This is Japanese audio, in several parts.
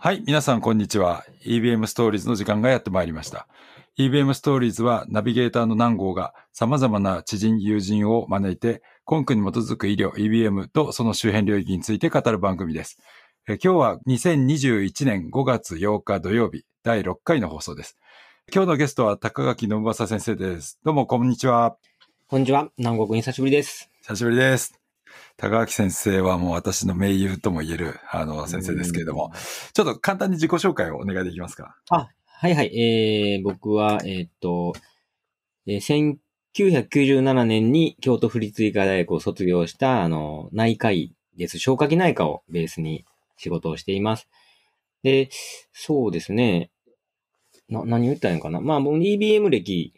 はい、皆さんこんにちは。EBM ストーリーズの時間がやってまいりました。EBM ストーリーズはナビゲーターの南郷が様々な知人、友人を招いて、根拠に基づく医療、EBM とその周辺領域について語る番組です。え今日は2021年5月8日土曜日、第6回の放送です。今日のゲストは高垣信正先生です。どうもこんにちは。こんにちは。南国に久しぶりです。久しぶりです。高垣先生はもう私の盟友とも言える、あの、先生ですけれども、ちょっと簡単に自己紹介をお願いできますか？あ、はいはい。えー、僕は、えーっと、えー1997年に京都府立医科大学を卒業した、あの、内科医です。消化器内科をベースに仕事をしています。で、そうですね。な、何言ったらいいのかな。まあ、僕 EBM 歴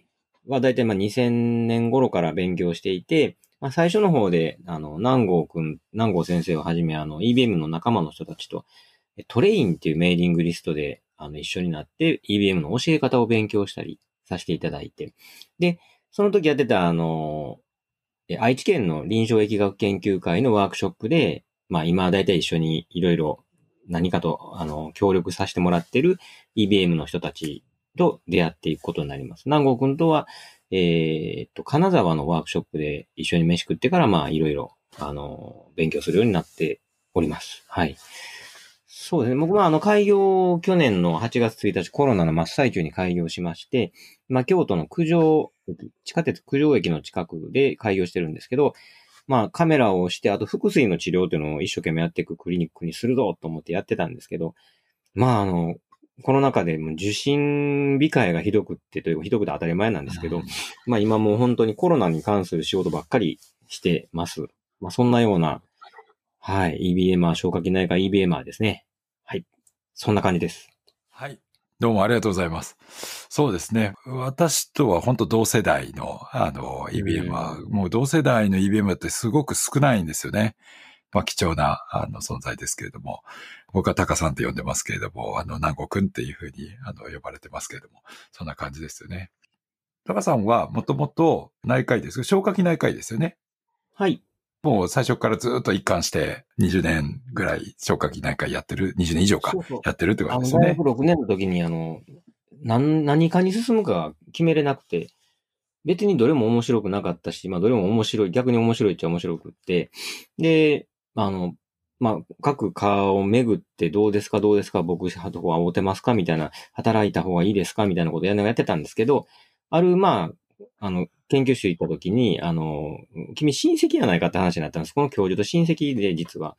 はだいたいまあ2000年頃から勉強していて、まあ、最初の方で、あの、南郷くん、南郷先生をはじめ、あの、EBM の仲間の人たちと、トレインっていうメーリングリストで、あの、一緒になって EBM の教え方を勉強したりさせていただいて。で、その時やってた、あの、愛知県の臨床疫学研究会のワークショップで、まあ今だいたい一緒にいろいろ何かと、あの、協力させてもらってる EBM の人たちと出会っていくことになります。南郷くんとは、えーっと、金沢のワークショップで一緒に飯食ってから、まあいろいろ、あの、勉強するようになっております。はい。そうですね。僕はあの開業、去年の8月1日コロナの真っ最中に開業しまして、まあ京都の九条、地下鉄九条駅の近くで開業してるんですけど、まあカメラをして、あと腹水の治療というのを一生懸命やっていくクリニックにするぞと思ってやってたんですけど、まああの、コロナ禍でもう受診控えがひどくってというか、ひどくて当たり前なんですけど、まあ今もう本当にコロナに関する仕事ばっかりしてます。まあそんなような、はい、EBMR、消化器内科 EBMR ですね。はい。そんな感じです。はい。どうもありがとうございます。そうですね。私とは本当同世代の、あの、EBM は、もう同世代の EBM ってすごく少ないんですよね。まあ貴重な、あの、存在ですけれども、僕はタカさんと呼んでますけれども、あの、南郷くんっていうふうに、あの、呼ばれてますけれども、そんな感じですよね。タカさんはもともと内科医です消化器内科医ですよね。はい。もう最初からずっと一貫して20年ぐらい消化器内科医やってる、20年以上かそうそうやってるってことですよね大。学6年の時に、あの、何、何かに進むか決めれなくて、別にどれも面白くなかったし、まあ、どれも面白い、逆に面白いっちゃ面白くって、で、あの、まあ、各科を巡ってどうですか、どうですか、僕、はとこは会うてますかみたいな、働いた方がいいですかみたいなことやってたんですけど、ある、まあ、あの、研究室行った時に、あの、君親戚やないかって話になったんです。この教授と親戚で実は。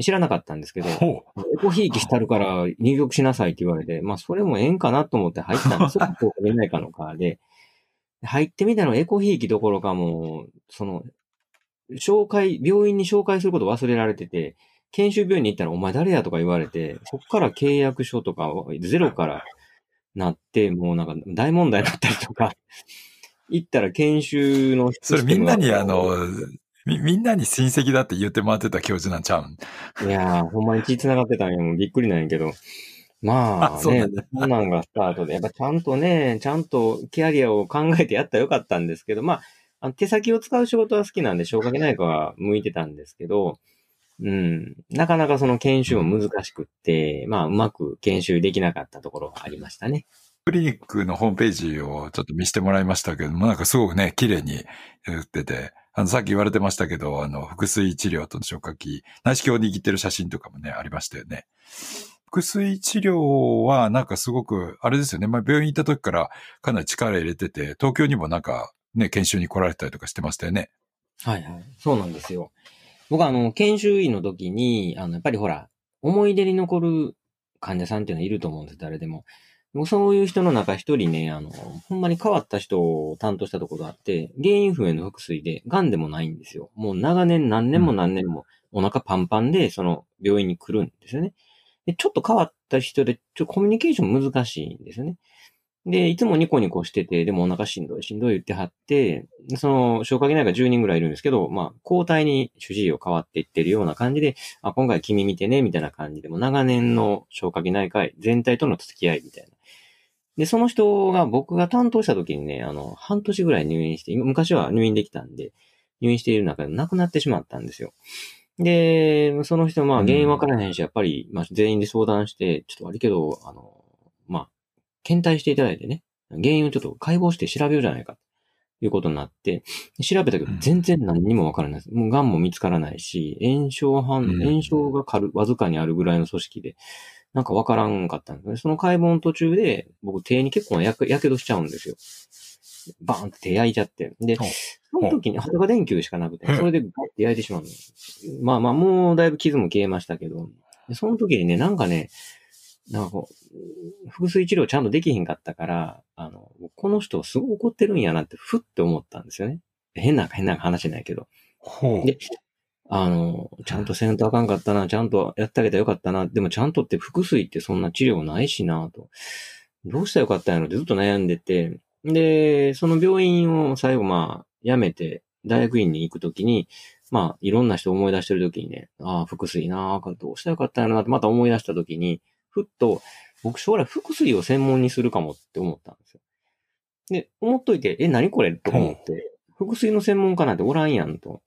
知らなかったんですけど。エコひいきしたるから入力しなさいって言われて、まあそれもええんかなと思って入ったんですよ。こう見ないかのかで。入ってみたらエコひいきどころかもう、その、紹介、病院に紹介すること忘れられてて、研修病院に行ったらお前誰やとか言われて、そっから契約書とかをゼロからなって、もうなんか大問題になったりとか、行ったら研修のそれみんなにあのう、み、みんなに親戚だって言って回ってた教授なんちゃうん？いやー、ほんまに血繋がってたんや、もうびっくりなんやけど。まあねあそうなん、そんなんがスタートで、やっぱちゃんとね、ちゃんとキャリアを考えてやったらよかったんですけど、まあ、あの手先を使う仕事は好きなんで、消化器内科は向いてたんですけど、うん、なかなかその研修も難しくって、まあ、うまく研修できなかったところがありましたね。クリニックのホームページをちょっと見せてもらいましたけども、なんかすごくね、綺麗に売ってて、あの、さっき言われてましたけど、あの、腹水治療と消化器、内視鏡を握ってる写真とかもね、ありましたよね。腹水治療はなんかすごく、あれですよね、まあ、病院行った時からかなり力入れてて、東京にもなんかね、研修に来られたりとかしてましたよね。はいはい。そうなんですよ。僕はあの、研修医の時に、あの、やっぱりほら、思い出に残る患者さんっていうのはいると思うんです、誰でも。僕そういう人の中一人ね、あの、ほんまに変わった人を担当したところがあって、原因不明の腹水で、癌でもないんですよ。もう長年何年も何年もお腹パンパンで、その病院に来るんですよね。で、ちょっと変わった人で、ちょっとコミュニケーション難しいんですよね。で、いつもニコニコしてて、でもお腹しんどいしんどい言ってはって、その、消化器内科10人ぐらいいるんですけど、まあ、交代に主治医を変わっていってるような感じで、あ、今回君見てね、みたいな感じで、も長年の消化器内科医全体との付き合いみたいな。で、その人が僕が担当した時にね、あの、半年ぐらい入院して、昔は入院できたんで、入院している中で亡くなってしまったんですよ。で、その人、まあ原因わからへんし、やっぱり、まあ全員で相談して、ちょっと悪いけど、あの、検体していただいてね、原因をちょっと解剖して調べようじゃないか、ということになって、調べたけどうん全然何にもわからないです。もう癌も見つからないし、炎症反、うん炎症が軽わずかにあるぐらいの組織で、なんかわからんかったんですね。その解剖の途中で、僕手に結構やけやけどしちゃうんですよ。バーンって手焼いちゃって。で、その時に裸電球しかなくてうん、それでバッて焼いてしまうの。まあまあ、もうだいぶ傷も消えましたけど、でその時にね、なんかね、なんかこう、腹水治療ちゃんとできひんかったから、あの、この人すごい怒ってるんやなって、ふって思ったんですよね。変な、変な話ないけど。ほう。で、あの、ちゃんとせんとあかんかったな、ちゃんとやってあげたらよかったな、でもちゃんとって腹水ってそんな治療ないしな、と。どうしたらよかったんやろってずっと悩んでて、で、その病院を最後まあ、辞めて、大学院に行くときに、まあ、いろんな人思い出してるときにね、ああ、腹水なあ、どうしたらよかったんやろなってまた思い出したときに、ふっと、僕将来腹水を専門にするかもって思ったんですよ。で、思っといて、え、何これ？とか思って、腹水の専門家なんておらんやんと。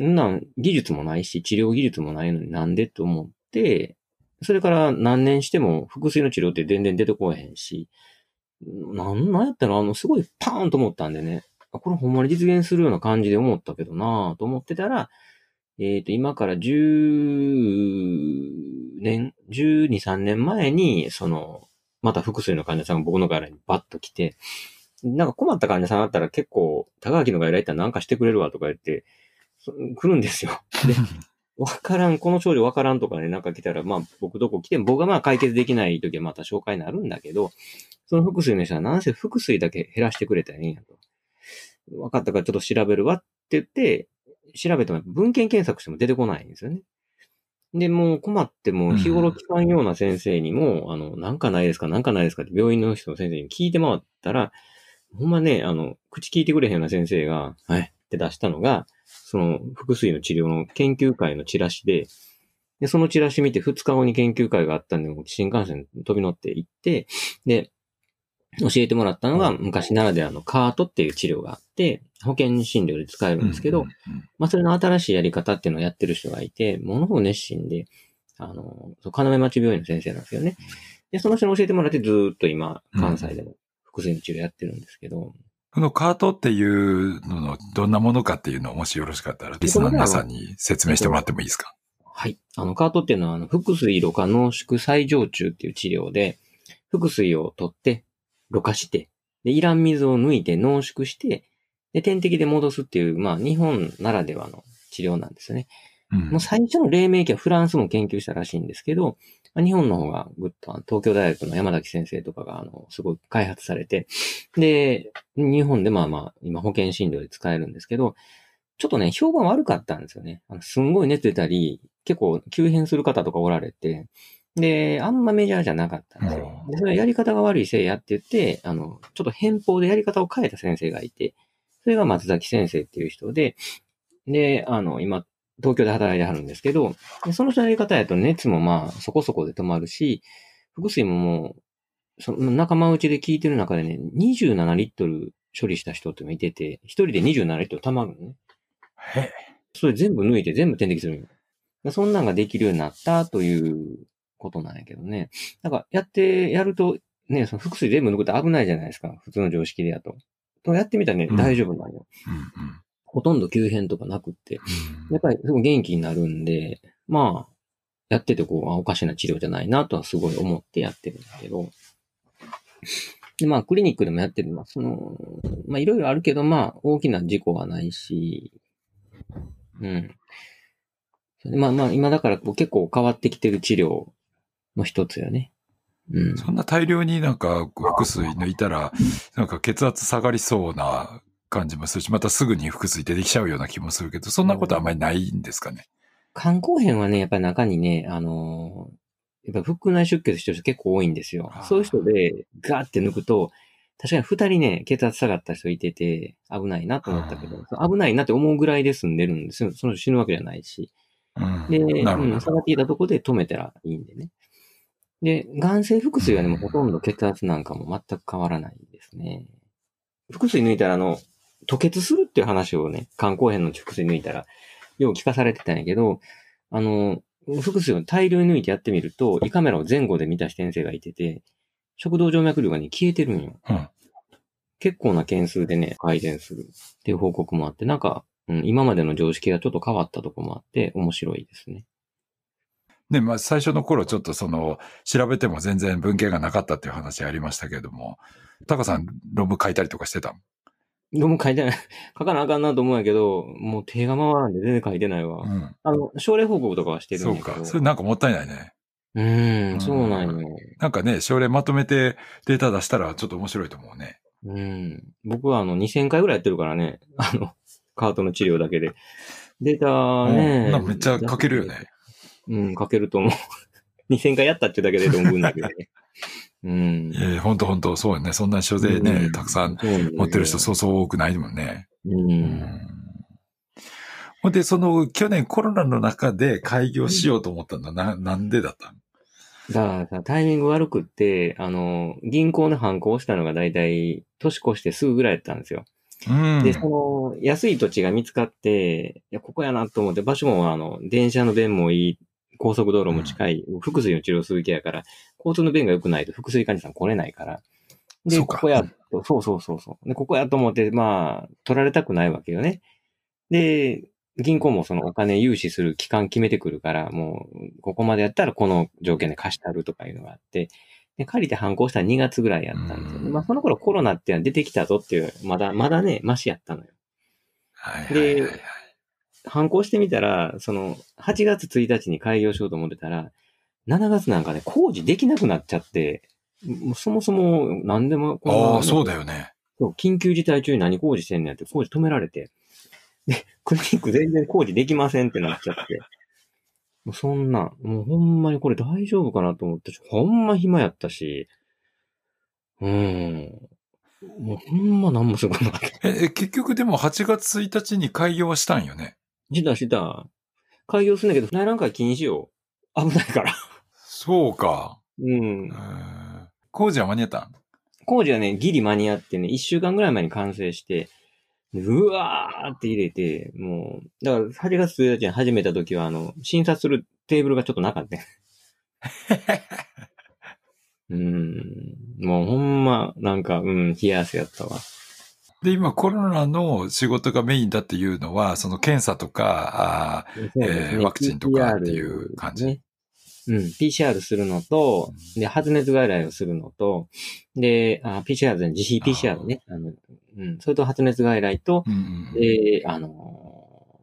んなん、技術もないし、治療技術もないのになんで？と思って、それから何年しても腹水の治療って全然出てこへんし、なん、なんやったら、あの、すごいパーンと思ったんでね、あこれほんまに実現するような感じで思ったけどなぁと思ってたら、えっ、と、今から10年、12、3年前に、その、また腹水の患者さんが僕の外来にバッと来て、なんか困った患者さんあったら結構、高垣の外来行ったらなんかしてくれるわとか言って、そ来るんですよ。で、わからん、この症状わからんとかね、なんか来たら、まあ僕どこ来ても僕がまあ解決できない時はまた紹介になるんだけど、その腹水の人はなんせ腹水だけ減らしてくれたらいいんやと。分かったからちょっと調べるわって言って、調べても文献検索しても出てこないんですよね。で、もう困っても日頃聞かんような先生にも、あの、なんかないですかなんかないですかって病院の人の先生に聞いて回ったら、ほんまね、あの、口聞いてくれへんような先生が、はいって出したのが、その腹水の治療の研究会のチラシで、で、そのチラシ見て2日後に研究会があったんで、新幹線飛び乗って行って、で、教えてもらったのが昔ならではのカートっていう治療があって、保険診療で使えるんですけど、うんうんまあそれの新しいやり方っていうのをやってる人がいて、ものすごく熱心で、あの、金目町病院の先生なんですよね。で、その人に教えてもらってずーっと今、関西でも腹水の治療やってるんですけど、このカートっていうののどんなものかっていうのをもしよろしかったら、リスナーの皆さんに説明してもらってもいいですか？はい。あの、カートっていうのは、あの、腹水ろ過濃縮再蒸中っていう治療で、腹水を取って、ろ過して、で、いらん水を抜いて濃縮して、で、点滴で戻すっていう、まあ、日本ならではの治療なんですよね。うんもう最初の黎明期はフランスも研究したらしいんですけど、まあ日本の方がぐっと、東京大学の山崎先生とかが、あの、すごい開発されて、で、日本でまあまあ、今保険診療で使えるんですけど、ちょっとね、評判悪かったんですよね。あのすんごい熱出たり、結構急変する方とかおられて、で、あんまメジャーじゃなかったんですよ。でそれはやり方が悪いせいやって言って、あの、ちょっと偏方でやり方を変えた先生がいて、それが松崎先生っていう人で、で、あの、今、東京で働いてはるんですけど、でその人のやり方やと熱もまあそこそこで止まるし、腹水ももう、その仲間内で聞いてる中でね、27リットル処理した人っていうのがいてて、一人で27リットル溜まるのね。それ全部抜いて全部点滴するそんなんができるようになったということなんやけどね。なんかやって、やると、ね、その腹水全部抜くと危ないじゃないですか。普通の常識でやと。とやってみたらね、うん大丈夫なんよ。うんうんほとんど急変とかなくって。うんやっぱりすごい元気になるんで、まあ、やっててこう、あおかしな治療じゃないなとはすごい思ってやってるんだけど。で、まあ、クリニックでもやってるのは、その、まあ、いろいろあるけど、まあ、大きな事故はないし、うん。まあまあ、今だからこう結構変わってきてる治療の一つよね。うん。そんな大量になんか腹水抜いたら、なんか血圧下がりそうな感じもするし、またすぐに腹水出てきちゃうような気もするけど、そんなことあんまりないんですかね。肝硬変はね、やっぱり中にね、あのーやっぱ腹内出血してる人結構多いんですよそういう人でガーって抜くと、確かに二人ね、血圧下がった人いてて、危ないなと思ったけど、危ないなって思うぐらいで済んでるんですよ。その人死ぬわけじゃないし。うんで、うん、下がっていたとこで止めたらいいんでね。で、眼性腹水はね、もうほとんど血圧なんかも全く変わらないですね。腹水抜いたら、あの、吐血するっていう話をね、肝硬変の腹水抜いたら、よう聞かされてたんやけど、あの、複数を大量に抜いてやってみると、胃カメラを前後で見た先生がいてて、食道静脈瘤がね、消えてるんよ。うん。結構な件数でね、改善するっていう報告もあって、なんか、うん、今までの常識がちょっと変わったとこもあって、面白いですね。で、まあ最初の頃ちょっとその、調べても全然文献がなかったっていう話ありましたけれども、タカさん論文書いたりとかしてたどうも書いてない。書かなあかんなと思うんやけど、もう手が回らんで全然書いてないわ。うん。あの、症例報告とかはしてるんそう。か。それなんかもったいないね。うーん、そうなんよ。なんかね、症例まとめてデータ出したらちょっと面白いと思うね。うん。僕はあの、2000回ぐらいやってるからね。あの、カートの治療だけで。データね。うんめっちゃ書けるよね。うん、書けると思う。2000回やったっていうだけで論文だけどね。うん。ええほんとほんと、そうよね。そんな書でね、うんたくさん持ってる人そうそう多くないもんね。う。うんん。ほんで、その、去年コロナの中で開業しようと思ったんだ。な、なんでだったの？だからさ、タイミング悪くって、あの、銀行の反抗したのがだいたい年越してすぐぐらいやったんですよ。うん。で、その、安い土地が見つかって、いや、ここやなと思って、場所もあの、電車の便もいい、高速道路も近い、腹水の治療する気やから、交通の便が良くないと腹水患者さん来れないから。で、ここやと、そうそうそうそう。で、ここやと思って、まあ、取られたくないわけよね。で、銀行もそのお金融資する期間決めてくるから、もう、ここまでやったらこの条件で貸したるとかいうのがあって、で、借りて反抗したら2月ぐらいやったんですよね。うんまあ、その頃コロナっていうのは出てきたぞっていう、まだ、まだね、マシやったのよ。はいはいはいはい。反抗してみたら、その、8月1日に開業しようと思ってたら、7月なんかね、工事できなくなっちゃって、もうそもそも何でもああ、そうだよね。緊急事態中に何工事してんねんって工事止められて、で、クリニック全然工事できませんってなっちゃって、もうそんな、もうほんまにこれ大丈夫かなと思って、ほんま暇やったし、うーん。もうほんま何もすることなかった。え、え結局でも8月1日に開業はしたんよね？したした。開業するんだけど、内覧会禁止よ。危ないから。そうか。うんえ。ー工事は間に合ったん？工事はね、ギリ間に合ってね、一週間ぐらい前に完成して、うわーって入れて、もう、だから8月1日に始めた時は、あの、診察するテーブルがちょっとなかったね。うん。もうほんま、なんか、うん、冷や汗やったわ。で、今コロナの仕事がメインだっていうのは、その検査とか、あそうですねワクチンとかっていう感じ？ね。うん、PCR するのと、で、発熱外来をするのと、で、あ PCR で自費 PCR ね。あのうん、それと発熱外来とー、うんうん、で、あのー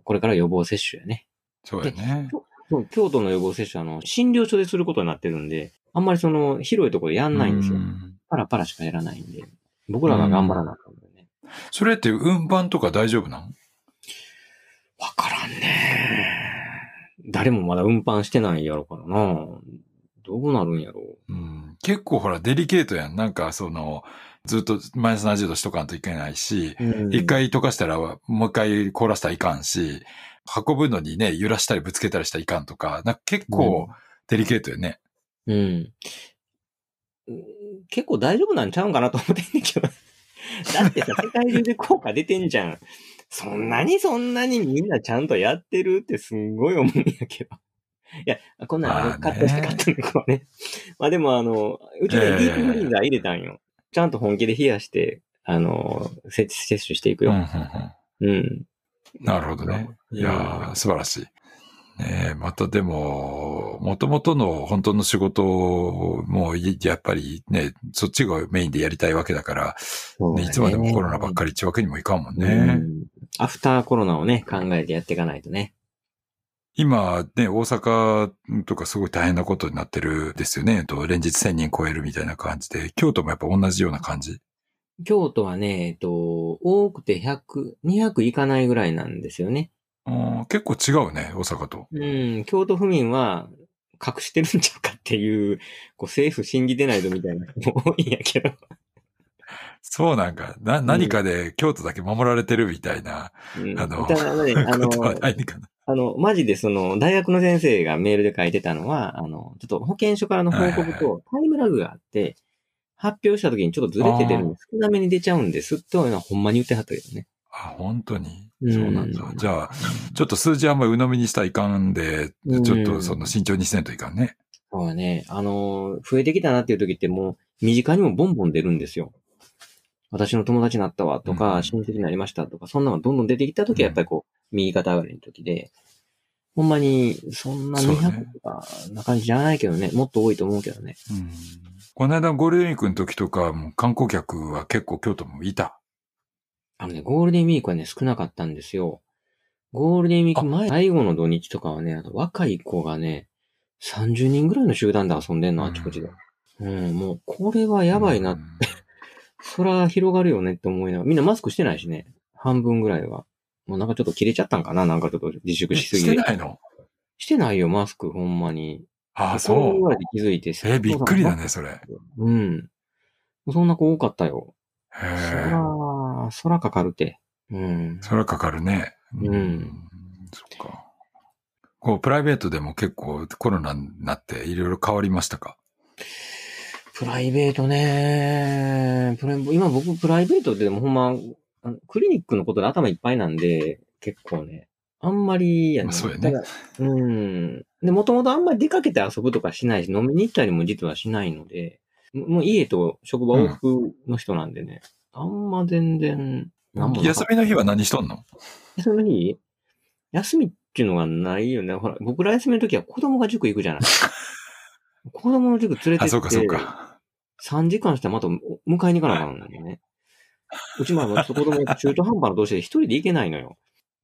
これから予防接種やね。そうやね。京都の予防接種は、あの、診療所ですることになってるんで、あんまりその、広いところでやんないんですよう。んパラパラしかやらないんで。僕らが頑張らなあかんのよね。それって運搬とか大丈夫なん？わからんね。誰もまだ運搬してないやろからな。どうなるんやろうん、結構ほらデリケートやん。なんかその、ずっとマイナス70度しとかんといけないし、う。一、回溶かしたらもう一回凍らしたらいかんし、運ぶのにね、揺らしたりぶつけたりしたらいかんとか、なんか結構デリケートよね。うん。うん結構大丈夫なんちゃうんかなと思ってんねんけど。だってさ、世界中で効果出てんじゃん。そんなにそんなにみんなちゃんとやってるってすんごい思うんやけど。いや、こんなんあまあねれカットしてカットでこうね。まあでもあの、うちね、ええディープフリーザー入れたんよ。ちゃんと本気で冷やして、あの、接接種していくうんうんよ。うんうん。なるほどね。いやうんー、素晴らしい。ねえ、またでも、元々の本当の仕事も、いやっぱりね、そっちがメインでやりたいわけだから、ねねいつまでもコロナばっかりってわけにもいかんもんね。うんアフターコロナをね、考えてやっていかないとね。今ね、大阪とかすごい大変なことになってるですよね。と連日1000人超えるみたいな感じで、京都もやっぱ同じような感じ？京都はね、えっと、多くて100、200いかないぐらいなんですよね。うん結構違うね、大阪と。うん、京都府民は隠してるんちゃうかっていう、こう政府審議出ないとみたいな人も 多いんやけど。そうなんか、な、何かで京都だけ守られてるみたいな、うん、あのただね、あことはの、ないのかな。あの、マジでその、大学の先生がメールで書いてたのは、あの、ちょっと保健所からの報告はいはいとタイムラグがあって、発表した時にちょっとずれて出るんで少なめに出ちゃうんですっていうのはほんまに言ってはったけどね。あ、本当に？うんそうなんだ。じゃあ、ちょっと数字あんまり鵜呑みにしたらいかんで、うんちょっとその慎重にせんといかんね。そうだね。あのー、増えてきたなっていう時ってもう、身近にもボンボン出るんですよ。私の友達になったわとか、うん親戚になりましたとか、そんなのどんどん出てきた時はやっぱりこう、右肩上がりの時で、ほんまに、そんなそうね200とかな感じじゃないけどね、もっと多いと思うけどね。うん。この間ゴールデンウィークの時とか、もう観光客は結構京都もいた。あのね、ゴールデンウィークはね、少なかったんですよ。ゴールデンウィーク前、最後の土日とかはね、あの若い子がね、30人ぐらいの集団で遊んでんの、あちこちで。うん、もう、これはやばいな。うん そら広がるよねって思いながら、みんなマスクしてないしね。半分ぐらいは。もうなんかちょっと切れちゃったんかななんかちょっと自粛しすぎしてないの？してないよ、マスク、ほんまに。ああ、そう。ぐらいで気づいて。え、びっくりだね、それ。へうん。そんな子多かったよ。そえ。ら、そらかかるて。うん。それはかかるね。うんそっか。こう、プライベートでも結構コロナになっていろいろ変わりましたか？プライベートねプライ今僕プライベートでもほんま、あのクリニックのことで頭いっぱいなんで、結構ね、あんまりやね。まあそうやねうん。で、もともとあんまり出かけて遊ぶとかしないし、飲みに行ったりも実はしないので、ももう家と職場往復の人なんでね、あんま全然、なんもなかった休みの日は何しとんの？休み？の日休みっていうのがないよね。ほら、僕ら休みの時は子供が塾行くじゃない。子供の塾連れてって、あ、そうかそうか。3時間したらまた迎えに行かなあかんのよね。うちもちょっと子供が中途半端な同士で一人で行けないのよ。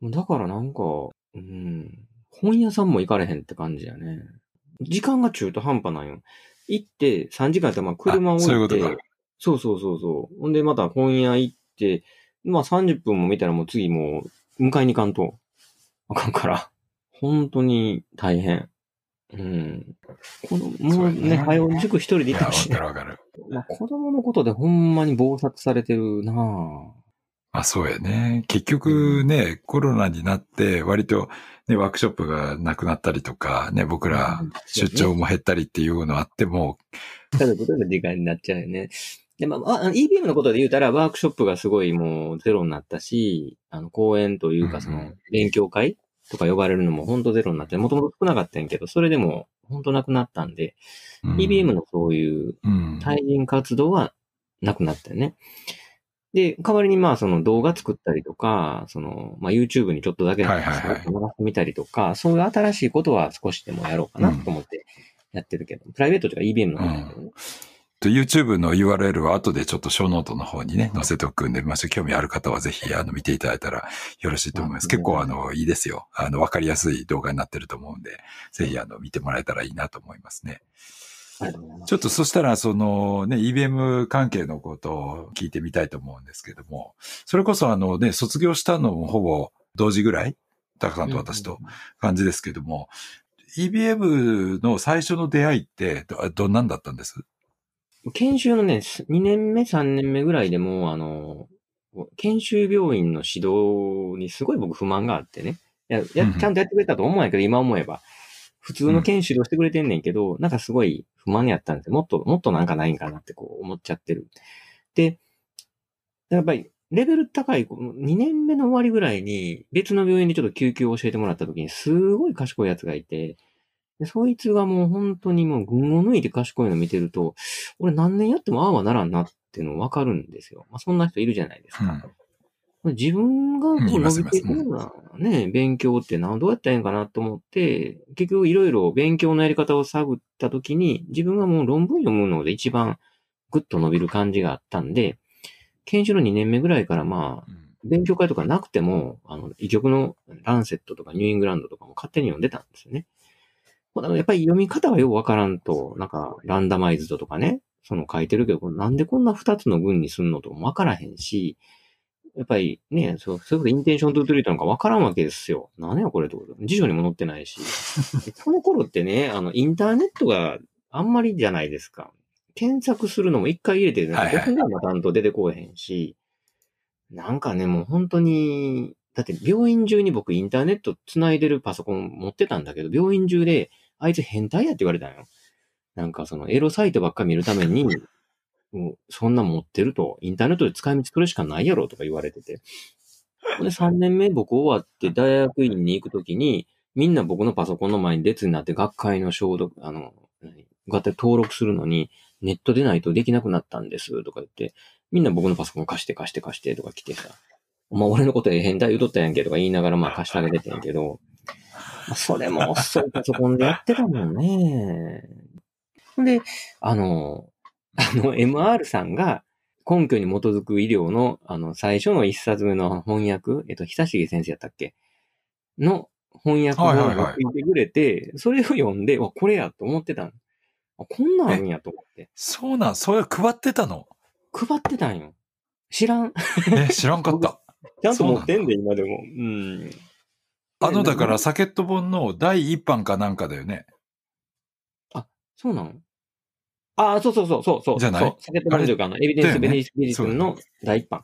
だからなんか、うん、本屋さんも行かれへんって感じやね。時間が中途半端なんよ。行って3時間やったらまあ車を置いて、あそういうことかそうそうそうそう。ほんでまた本屋行って、まあ30分も見たらもう次もう迎えに行かんと。あかんから。本当に大変。うん。子供もうね、早う塾一人で行ってほしいかるわかる。まあ、子供のことでほんまに暴殺されてるなぁ。まあそうやね。結局ね、コロナになって割とね、ワークショップがなくなったりとか、ね、僕ら出張も減ったりっていうのあっても、ただことの時間になっちゃうよね。で、まあ、あ EBM のことで言うたら、ワークショップがすごいもうゼロになったし、あの、講演というか、そうんうの、勉強会とか呼ばれるのも本当ゼロになって、もともと少なかったんやけど、それでも本当なくなったんで、うん EBM のそういううん。対人活動はなくなったよね。で、代わりにまあその動画作ったりとか、その、まあ YouTube にちょっとだけ流はいはいはいしてみたりとか、そういう新しいことは少しでもやろうかなと思ってやってるけど、プライベートというか EBM の方だけどね。と YouTube の URL は後でちょっと小ノートの方にね、載せておくんで、もし興味ある方はぜひ、あの、見ていただいたらよろしいと思います。うん結構、あの、いいですよ。あの、わかりやすい動画になってると思うんで、ぜひ、あの、見てもらえたらいいなと思いますね。ちょっとそしたら、そのね、EBM 関係のことを聞いてみたいと思うんですけども、それこそあのね、卒業したのもほぼ同時ぐらい？タカさんと私と感じですけども、EBM の最初の出会いってど、どんなんだったんです？研修のね、2年目、3年目ぐらいでもう、あの、研修病院の指導にすごい僕不満があってね。いや、やちゃんとやってくれたと思うんやけど、今思えば。普通の研修をしてくれてんねんけど、なんかすごい不満やったんですよ。もっと、もっとなんかないんかなってこう思っちゃってる。で、やっぱり、レベル高い子、2年目の終わりぐらいに、別の病院でちょっと救急を教えてもらった時に、すごい賢い奴がいて、でそいつがもう本当にもう群を抜いて賢いの見てると、俺何年やってもああはならんなっていうの分かるんですよ。まあそんな人いるじゃないですか。自分がこう伸びていくようなね、勉強ってな、どうやったらいいんかなと思って、結局いろいろ勉強のやり方を探ったときに、自分がもう論文読むので一番グッと伸びる感じがあったんで、研修の2年目ぐらいからまあ、うん勉強会とかなくても、あの、医局のランセットとかニューイングランドとかも勝手に読んでたんですよね。やっぱり読み方がよくわからんと、なんか、ランダマイズドとかね、その書いてるけど、なんでこんな二つの群にすんのとかもわからへんし、やっぱりね、そう、そういうことインテンショントゥートゥリートなんかわからんわけですよ。何やこれってこと。辞書にも載ってないし。その頃ってね、あの、インターネットがあんまりじゃないですか。検索するのも一回入れて、ね、はいはい5分ぐらいもちゃんと出てこえへんし、なんかね、もう本当に、だって病院中に僕インターネット繋いでるパソコン持ってたんだけど、病院中で、あいつ変態やって言われたんよ。なんかそのエロサイトばっか見るために、もうそんな持ってると、インターネットで使い道作るしかないやろとか言われてて。で、3年目僕終わって大学院に行くときに、みんな僕のパソコンの前に列になって学会の消毒、あの、何学会登録するのに、ネットでないとできなくなったんです、とか言って、みんな僕のパソコン貸して貸して貸してとか来てさ、お前俺のことええ変態言うとったやんけとか言いながらまあ貸してあげてたんやけど、まあそれも遅いパソコンでやってたもんね。で、あの、あの、MR さんが根拠に基づく医療の、あの、最初の一冊目の翻訳、えっと、久重先生やったっけ？の翻訳をはいはいはい送ってくれて、それを読んで、わ、これやと思ってたの。あこんなんあるんやと思って。そうなん、それ配ってたの？配ってたんよ。知らん？え、知らんかった。ちゃんと持ってんで、今でも。うん。あの、だから、サケット本の第一版かなんかだよね。そうなの？ああ、そうそうそう、そうそう。じゃない？そうサケットマンというか、あの、エビデンス・ベネディスムの第一版。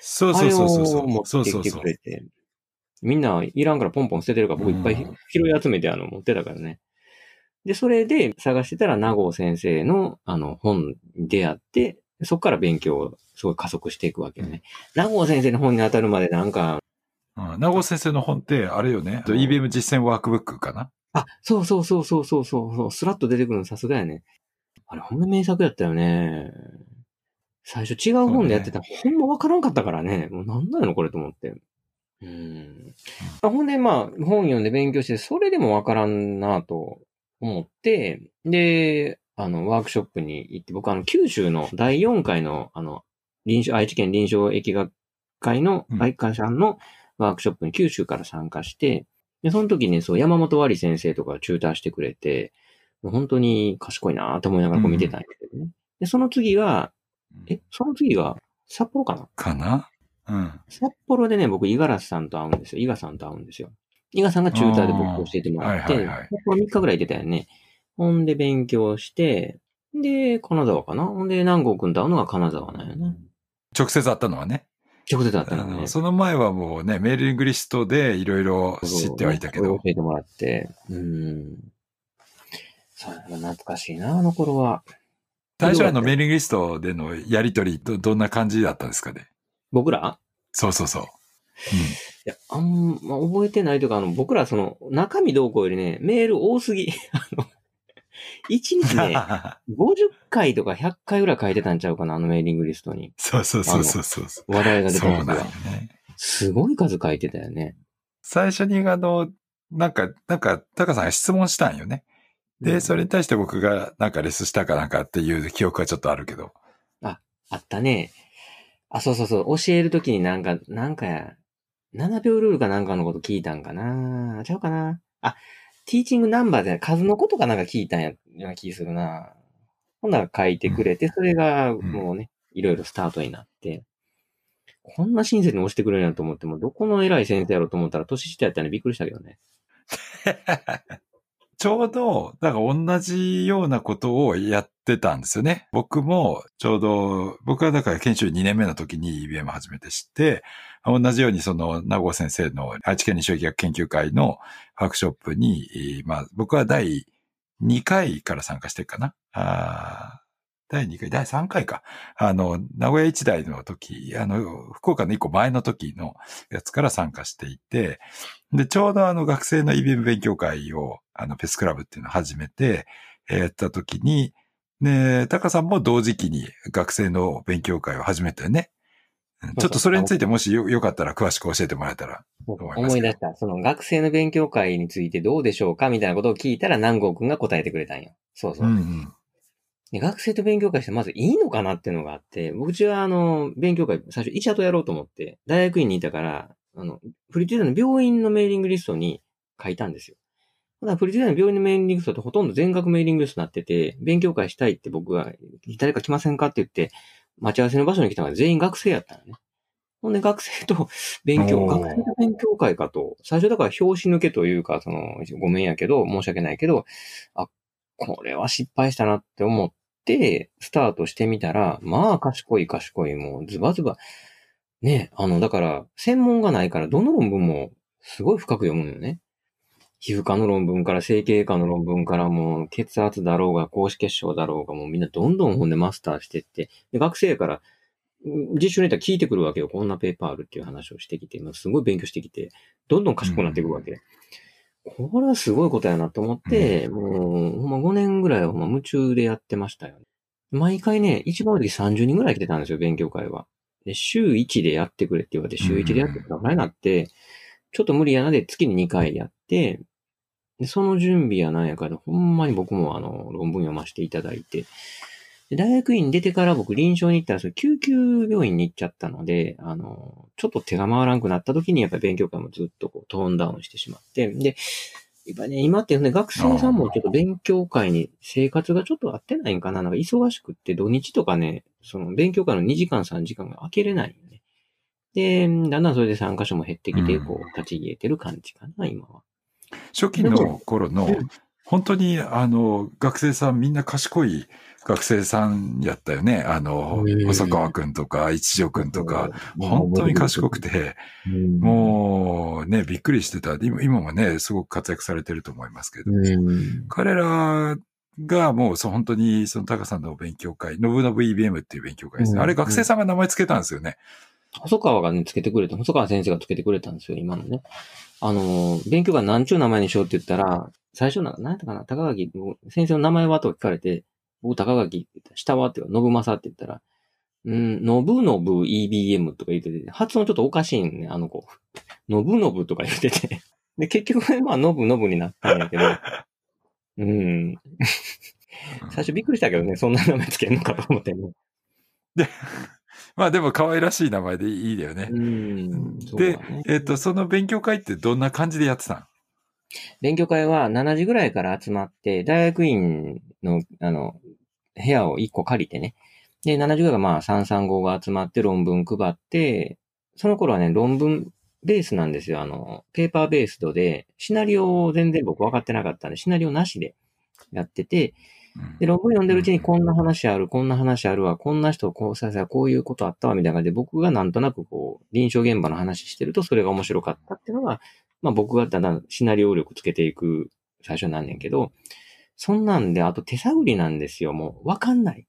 そうそうそうそうそう。そうそうそうくれて。みんないらんからポンポン捨ててるから、僕いっぱいうん拾い集めてあの持ってたからね。で、それで探してたら、名護先生のあの本に出会って、そこから勉強をすごい加速していくわけよね。名護先生の本に当たるまでなんか、うん。名越先生の本って、あれよね。EBM 実践ワークブックかな？あ、そうそうそうそうそうそうそう、スラッと出てくるのさすがやね。あれ、ほんま名作やったよね。最初違う本でやってたら、ほんまわからんかったからね。もうなんだよのこれと思って。うん。あほんで、まあ、本読んで勉強して、それでもわからんなと思って、で、あの、ワークショップに行って、僕、あの、九州の第4回の、あの、臨床、愛知県臨床疫学会のうん愛会社のワークショップに九州から参加して、で、その時にそう、山本割先生とかチューターしてくれて、もう本当に賢いなと思いながらこう見てたんやけどね。で、その次が、え、その次が札幌かな？かな？うん。札幌でね、僕、五十嵐さんと会うんですよ。伊賀さんと会うんですよ。伊賀さんがチューターで僕教えてもらって、はいはいはい札幌3日ぐらい行ってたよね。ほんで勉強して、で、金沢かな？ほんで、南郷くんと会うのが金沢なんよね。直接会ったのはね。ったねの。その前はもうね、メールリングリストでいろいろ知ってはいたけど教。えてもらって。うん。そう懐かしいな、あの頃は。最初はあのメールリングリストでのやりとり、ど、どんな感じだったんですかね？僕ら？そうそうそう。いや、あんま覚えてないというか、あの、僕らその、中身どうこうよりね、メール多すぎ。あの、1日うん。ね、50回とか100回ぐらい書いてたんちゃうかな、あのメーリングリストに。そうそうそうそうそう。そ話題が出た時は。ね。すごい数書いてたよね。最初にあの、なんか、なんか、タカさんが質問したんよね。で、それに対して僕がなんかレスしたかなんかっていう記憶はちょっとあるけど。あったね。あ、そうそうそう。教えるときになんか、なんかや、7秒ルールかなんかのこと聞いたんかなちゃうかなあ、ティーチングナンバーで数のことかなんか聞いたんや、ような気するなほんなら書いてくれて、それがもうね、いろいろスタートになって。こんな親切に押してくれるんやと思っても、どこの偉い先生やろうと思ったら年下やったらびっくりしたけどね。ちょうど、だから同じようなことをやってたんですよね。僕も、ちょうど、僕はだから研修2年目の時に EBM 初めて知って、同じようにその、名護先生の愛知県西沖学研究会のワークショップに、まあ、僕は第2回から参加してるかな。あ第2回、第3回か。あの、名古屋一大の時、あの、福岡の1個前の時のやつから参加していて、で、ちょうどあの学生の EBM 勉強会を、あの、フェスクラブっていうのを始めて、やった時に、ね、タカさんも同時期に学生の勉強会を始めたよね。うんちょっとそれについてもしよよかったら詳しく教えてもらえたら。思い出した。その学生の勉強会についてどうでしょうかみたいなことを聞いたら南郷くんが答えてくれたんよ。そうそう。うんうん。で学生と勉強会してまずいいのかなっていうのがあって、僕うちはあの、勉強会最初医者とやろうと思って、大学院にいたから、あの、フリチューダの病院のメーリングリストに書いたんですよ。ただフリチューダの病院のメーリングリストってほとんど全額メーリングリストになってて、勉強会したいって僕が、誰か来ませんかって言って、待ち合わせの場所に来たのが全員学生やったのね。ほんで学生と 勉強、学生と勉強会かと、最初だから表紙抜けというか、その、ごめんやけど、申し訳ないけど、あ、これは失敗したなって思って、スタートしてみたら、まあ、賢い賢い、もうズバズバ。ね、あの、だから、専門がないから、どの論文もすごい深く読むのよね。皮膚科の論文から整形科の論文からもう血圧だろうが高脂血症だろうがもうみんなどんどん本でマスターしてって、で学生やから実習ネタ聞いてくるわけよ。こんなペーパーあるっていう話をしてきて、すごい勉強してきて、どんどん賢くなっていくわけ。うん、これはすごいことやなと思って、うん、もう、ほんま5年ぐらいは夢中でやってましたよね。毎回ね、一番多い時30人ぐらい来てたんですよ、勉強会は。で、週1でやってくれって言われて、週1でやってくれなって、ちょっと無理やなで月に2回やって、で、その準備やなんやから、ほんまに僕もあの、論文読ませていただいて、大学院出てから僕臨床に行ったら、救急病院に行っちゃったので、あの、ちょっと手が回らんくなった時にやっぱり勉強会もずっとこうトーンダウンしてしまって、で、やっぱね、今ってね、学生さんもちょっと勉強会に生活がちょっと合ってないんかな。なんか忙しくって土日とかね、その勉強会の2時間3時間が空けれない。で、だんだんそれで参加者も減ってきて、こう、立ち消えてる感じかな、今は。初期の頃の、本当に、あの、学生さんみんな賢い学生さんやったよね。あの、細川くんとか、一条くんとか、本当に賢くて、もうね、びっくりしてた。今今もね、すごく活躍されてると思いますけど、彼らがもう、本当に、そのタカさんの勉強会、ノブノブ EBM っていう勉強会ですね。あれ学生さんが名前つけたんですよね。細川がね、つけてくれた、細川先生がつけてくれたんですよ、今のね。あの、勉強会何ちゅう名前にしようって言ったら、最初な、何やったかな高垣、先生の名前はと聞かれて、僕高垣って言った、下はって言うか、信正って言ったら、うん、のぶのぶ EBM とか言ってて、発音ちょっとおかしいんね、あの子。のぶのぶとか言ってて。で、結局、まあ、のぶのぶになったんやけど、うん。最初びっくりしたけどね、そんな名前つけるのかと思ってね。で、まあでも可愛らしい名前でいいだよね。で、えっ、ー、と、その勉強会ってどんな感じでやってたん？勉強会は7時ぐらいから集まって、大学院の、あの、部屋を1個借りてね。で、7時ぐらいがまあ335が集まって論文配って、その頃はね、論文ベースなんですよ。あの、ペーパーベースドで、シナリオを全然僕分かってなかったんで、シナリオなしでやってて、で、論文読んでるうちにこんな話ある、こんな話あるわ、こんな人、こう、先生こういうことあったわ、みたいな感じで、僕がなんとなくこう、臨床現場の話してると、それが面白かったっていうのが、まあ僕がだんだんシナリオ力つけていく最初なんねんけど、そんなんで、あと手探りなんですよ、もう。わかんない。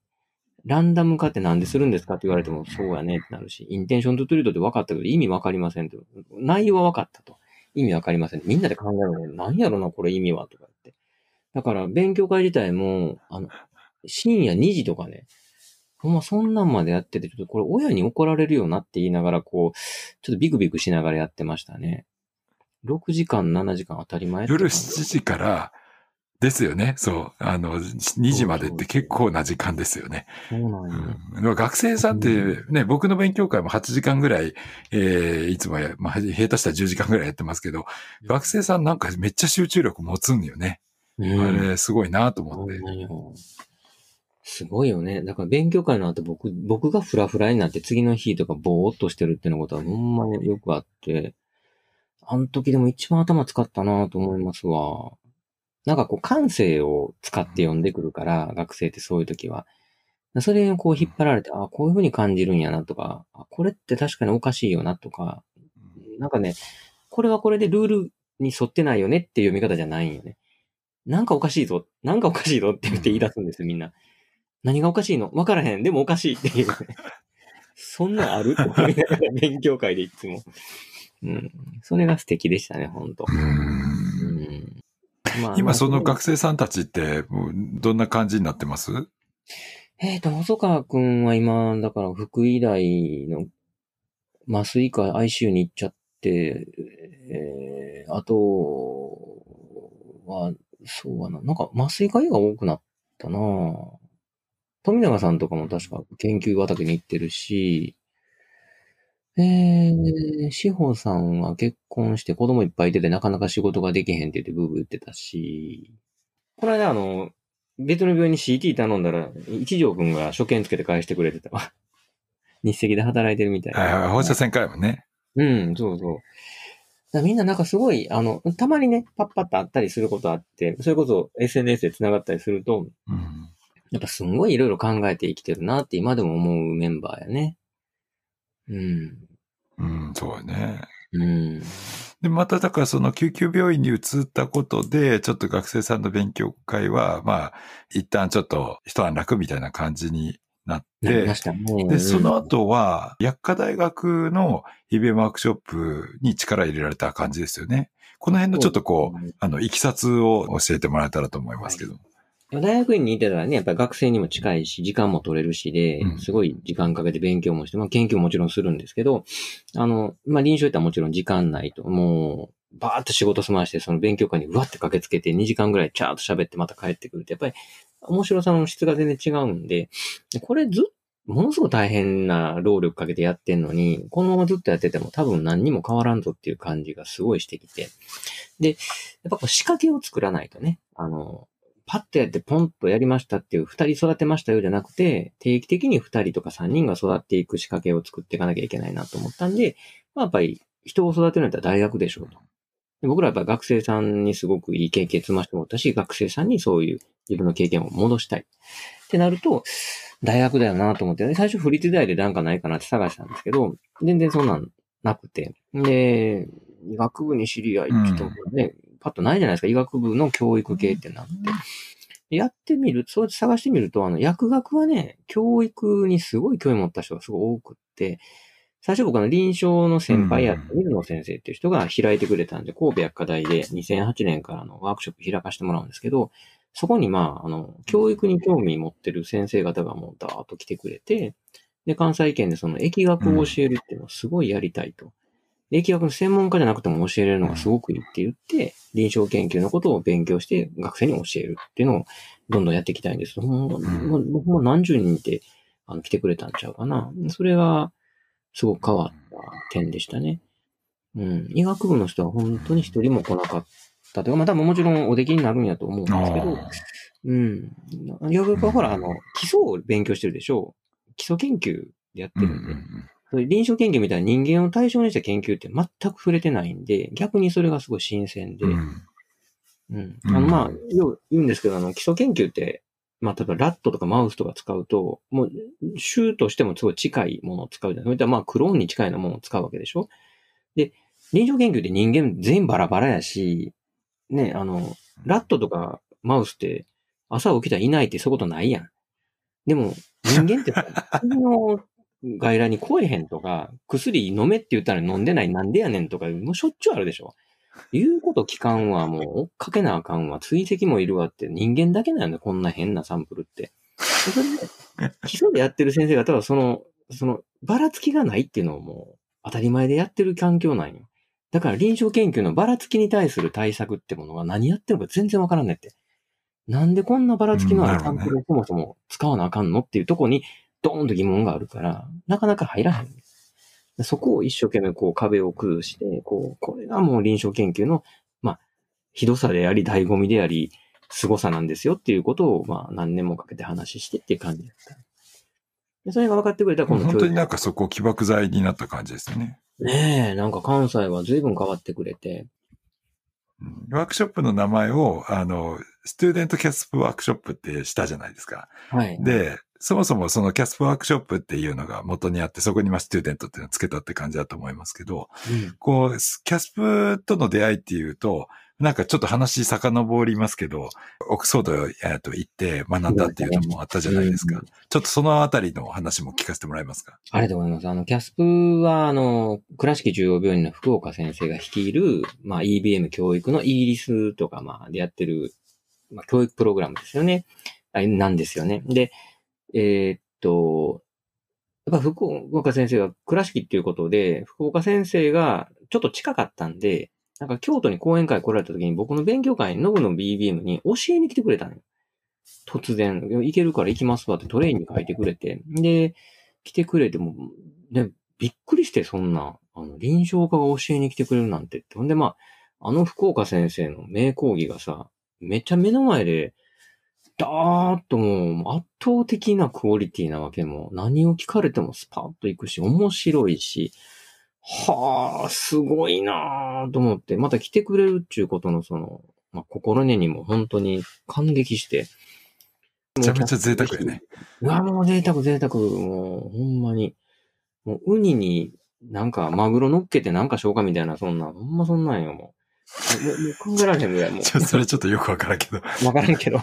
ランダム化ってなんでするんですかって言われても、そうやねってなるし、インテンショントゥトリートで分かったけど、意味わかりませんと。内容は分かったと。意味わかりません。みんなで考えるの何やろな、これ意味はとかって。だから、勉強会自体も、あの、深夜2時とかね、ほんまそんなんまでやってて、ちょっとこれ親に怒られるよなって言いながら、こう、ちょっとビクビクしながらやってましたね。6時間、7時間当たり前夜7時からですよね。そう。あの、2時までって結構な時間ですよね。そうなんや、うん。学生さんってね、うん、僕の勉強会も8時間ぐらい、えー、いつもや、まあ、下手したら10時間ぐらいやってますけど、学生さんなんかめっちゃ集中力持つんよね。うん、あれ、すごいなと思って。すごいよね。だから勉強会の後僕、僕がフラフラになって次の日とかぼーっとしてるっていうのことはほんまによくあって、あの時でも一番頭使ったなと思いますわ。なんかこう感性を使って読んでくるから、学生ってそういう時は。それをこう引っ張られて、あこういう風に感じるんやなとか、あこれって確かにおかしいよなとか、なんかね、これはこれでルールに沿ってないよねっていう読み方じゃないんよね。なんかおかしいぞ、なんかおかしいぞって言って言い出すんですよ、みんな。何がおかしいの？わからへん。でもおかしいっていう、ね。そんなんある？って思いながら勉強会でいつも。うん。それが素敵でしたね、本当うんまあ、今その学生さんたちって、どんな感じになってます？えっ、ー、と、細川くんは今、だから福井大の麻酔科 ICU に行っちゃって、えー、あとは、そうはな、なんか麻酔科医が多くなったな富永さんとかも確か研究畑に行ってるし、えー、志保さんは結婚して子供いっぱいいててなかなか仕事ができへんって言ってブーブー言ってたし、この間あの、別の病院に CT 頼んだら、一条くんが初見つけて返してくれてたわ。日赤で働いてるみたいな。はいはい、放射線科医もね。うん、そうそう。みんななんかすごい、あの、たまにね、パッパッと会ったりすることあって、それこそ SNS で繋がったりすると、うん、やっぱすんごいいろいろ考えて生きてるなって今でも思うメンバーやね。うん。うん、そうね。うん。で、まただからその救急病院に移ったことで、ちょっと学生さんの勉強会は、まあ、一旦ちょっと一安楽みたいな感じになって。で、そのうん後は、薬科大学の EBM ワークショップに力入れられた感じですよね。この辺のちょっとこう、あの、いきさつを教えてもらえたらと思いますけど。大学院にいてたらね、やっぱり学生にも近いし、時間も取れるしでう、んすごい時間かけて勉強もして、まあ研究ももちろんするんですけど、あの、まあ臨床行ったらもちろん時間ないと、もう、バーっと仕事済まして、その勉強会にうわって駆けつけて2時間ぐらいチャーっと喋ってまた帰ってくるって、やっぱり面白さの質が全然違うんで、これずっものすごく大変な労力かけてやってんのに、このままずっとやってても多分何にも変わらんぞっていう感じがすごいしてきて。で、やっぱこう仕掛けを作らないとね、あの、パッとやってポンとやりましたっていう、二人育てましたよじゃなくて、定期的に二人とか三人が育っていく仕掛けを作っていかなきゃいけないなと思ったんで、まあ、やっぱり人を育てるんだったら大学でしょうと。僕らはやっぱ学生さんにすごくいい経験積ませてもらったし、学生さんにそういう自分の経験を戻したい。ってなると、大学だよなと思って、最初フリーズ大でなんかないかなって探したんですけど、全然そんなんなくて。で、医学部に知り合いって言ってもね、パッとないじゃないですか。医学部の教育系ってなって。やってみる、そうやって探してみると、あの、薬学はね、教育にすごい興味持った人がすごい多くって、最初僕の臨床の先輩やった水野先生っていう人が開いてくれたんで、神戸薬科大で2008年からのワークショップ開かせてもらうんですけど、そこにまあ、あの、教育に興味持ってる先生方がもうダーッと来てくれて、で、関西圏でその疫学を教えるっていうのをすごいやりたいと。疫学の専門家じゃなくても教えれるのがすごくいいって言って、臨床研究のことを勉強して学生に教えるっていうのをどんどんやっていきたいんです。もう、僕も何十人いて、あの、来てくれたんちゃうかな。それが、すごく変わった点でしたね。うん。医学部の人は本当に一人も来なかったというか、まあ多分もちろんお出来になるんやと思うんですけど、うん。医学部はほら、あの、基礎を勉強してるでしょう。基礎研究でやってうんうるんで。んそういう臨床研究みたいな人間を対象にした研究って全く触れてないんで、逆にそれがすごい新鮮で、うんうんうん。うんあの、まあ、よう言うんですけど、あの、基礎研究って、まあ、例えばラットとかマウスとか使うと、もう、種としてもすごい近いものを使うじゃないですか。まあ、クローンに近いようなものを使うわけでしょ？で、臨床研究って人間全員バラバラやし、ね、あの、ラットとかマウスって朝起きたらいないってそういうことないやん。でも、人間って、薬の外来に来えへんとか、薬飲めって言ったら飲んでないなんでやねんとか、もうしょっちゅうあるでしょ？言うこと聞かんわ、もう追っかけなあかんわ、追跡もいるわって人間だけなんだよ、こんな変なサンプルって。でそれで、基礎でやってる先生方は、その、その、ばらつきがないっていうのをもう、当たり前でやってる環境なんよ。だから臨床研究のばらつきに対する対策ってものが何やってるのか全然わからんねって。なんでこんなばらつきのあるサンプルをそもそも使わなあかんのっていうところに、ドーンと疑問があるから、なかなか入らへん。でそこを一生懸命こう壁を崩して、こう、これがもう臨床研究の、まあ、ひどさであり、醍醐味であり、凄さなんですよっていうことを、まあ、何年もかけて話してっていう感じだった。でそれが分かってくれたら、今度本当になんかそこ起爆剤になった感じですよね。ねえ、なんか関西は随分変わってくれて。うんワークショップの名前を、あの、 Student CASP Workshop ってしたじゃないですか。はい。で、そもそもその CASP ワークショップっていうのが元にあって、そこにまあ Student っていうのをつけたって感じだと思いますけど、うんこう、 CASP との出会いっていうと、なんかちょっと話遡りますけど、オックスフォード行って学んだっていうのもあったじゃないですか。うんちょっとそのあたりの話も聞かせてもらえますか？ありがとうございます。あの、キャスプは、あの、倉敷中央病院の福岡先生が率いる、まあ、EBM 教育のイギリスとか、まあ、でやってる、まあ、教育プログラムですよね。あなんですよね。で、えーっと、やっぱ福岡先生が倉敷っていうことで、福岡先生がちょっと近かったんで、なんか京都に講演会来られた時に僕の勉強会にノブの BBM に教えに来てくれたのよ。突然、行けるから行きますわってトレインに書いてくれて。で、来てくれても、ね、びっくりしてそんな、あの、臨床家が教えに来てくれるなんて。ほんでまあ、あの福岡先生の名講義がさ、めっちゃ目の前で、ダーッともう圧倒的なクオリティなわけも、何を聞かれてもスパッといくし、面白いし、はあ、すごいなぁと思って、また来てくれるっていうことのその、まあ、心根にも本当に感激して。めちゃめちゃ贅沢やね。うわ、もう贅沢贅沢、もうほんまに。もうウニになんかマグロ乗っけてなんか消化みたいな、そんな、ほんまそんなんよ、もう。もうもう考えられへんぐらい、も ちょそれちょっとよくわからんけど。う。わからんけど。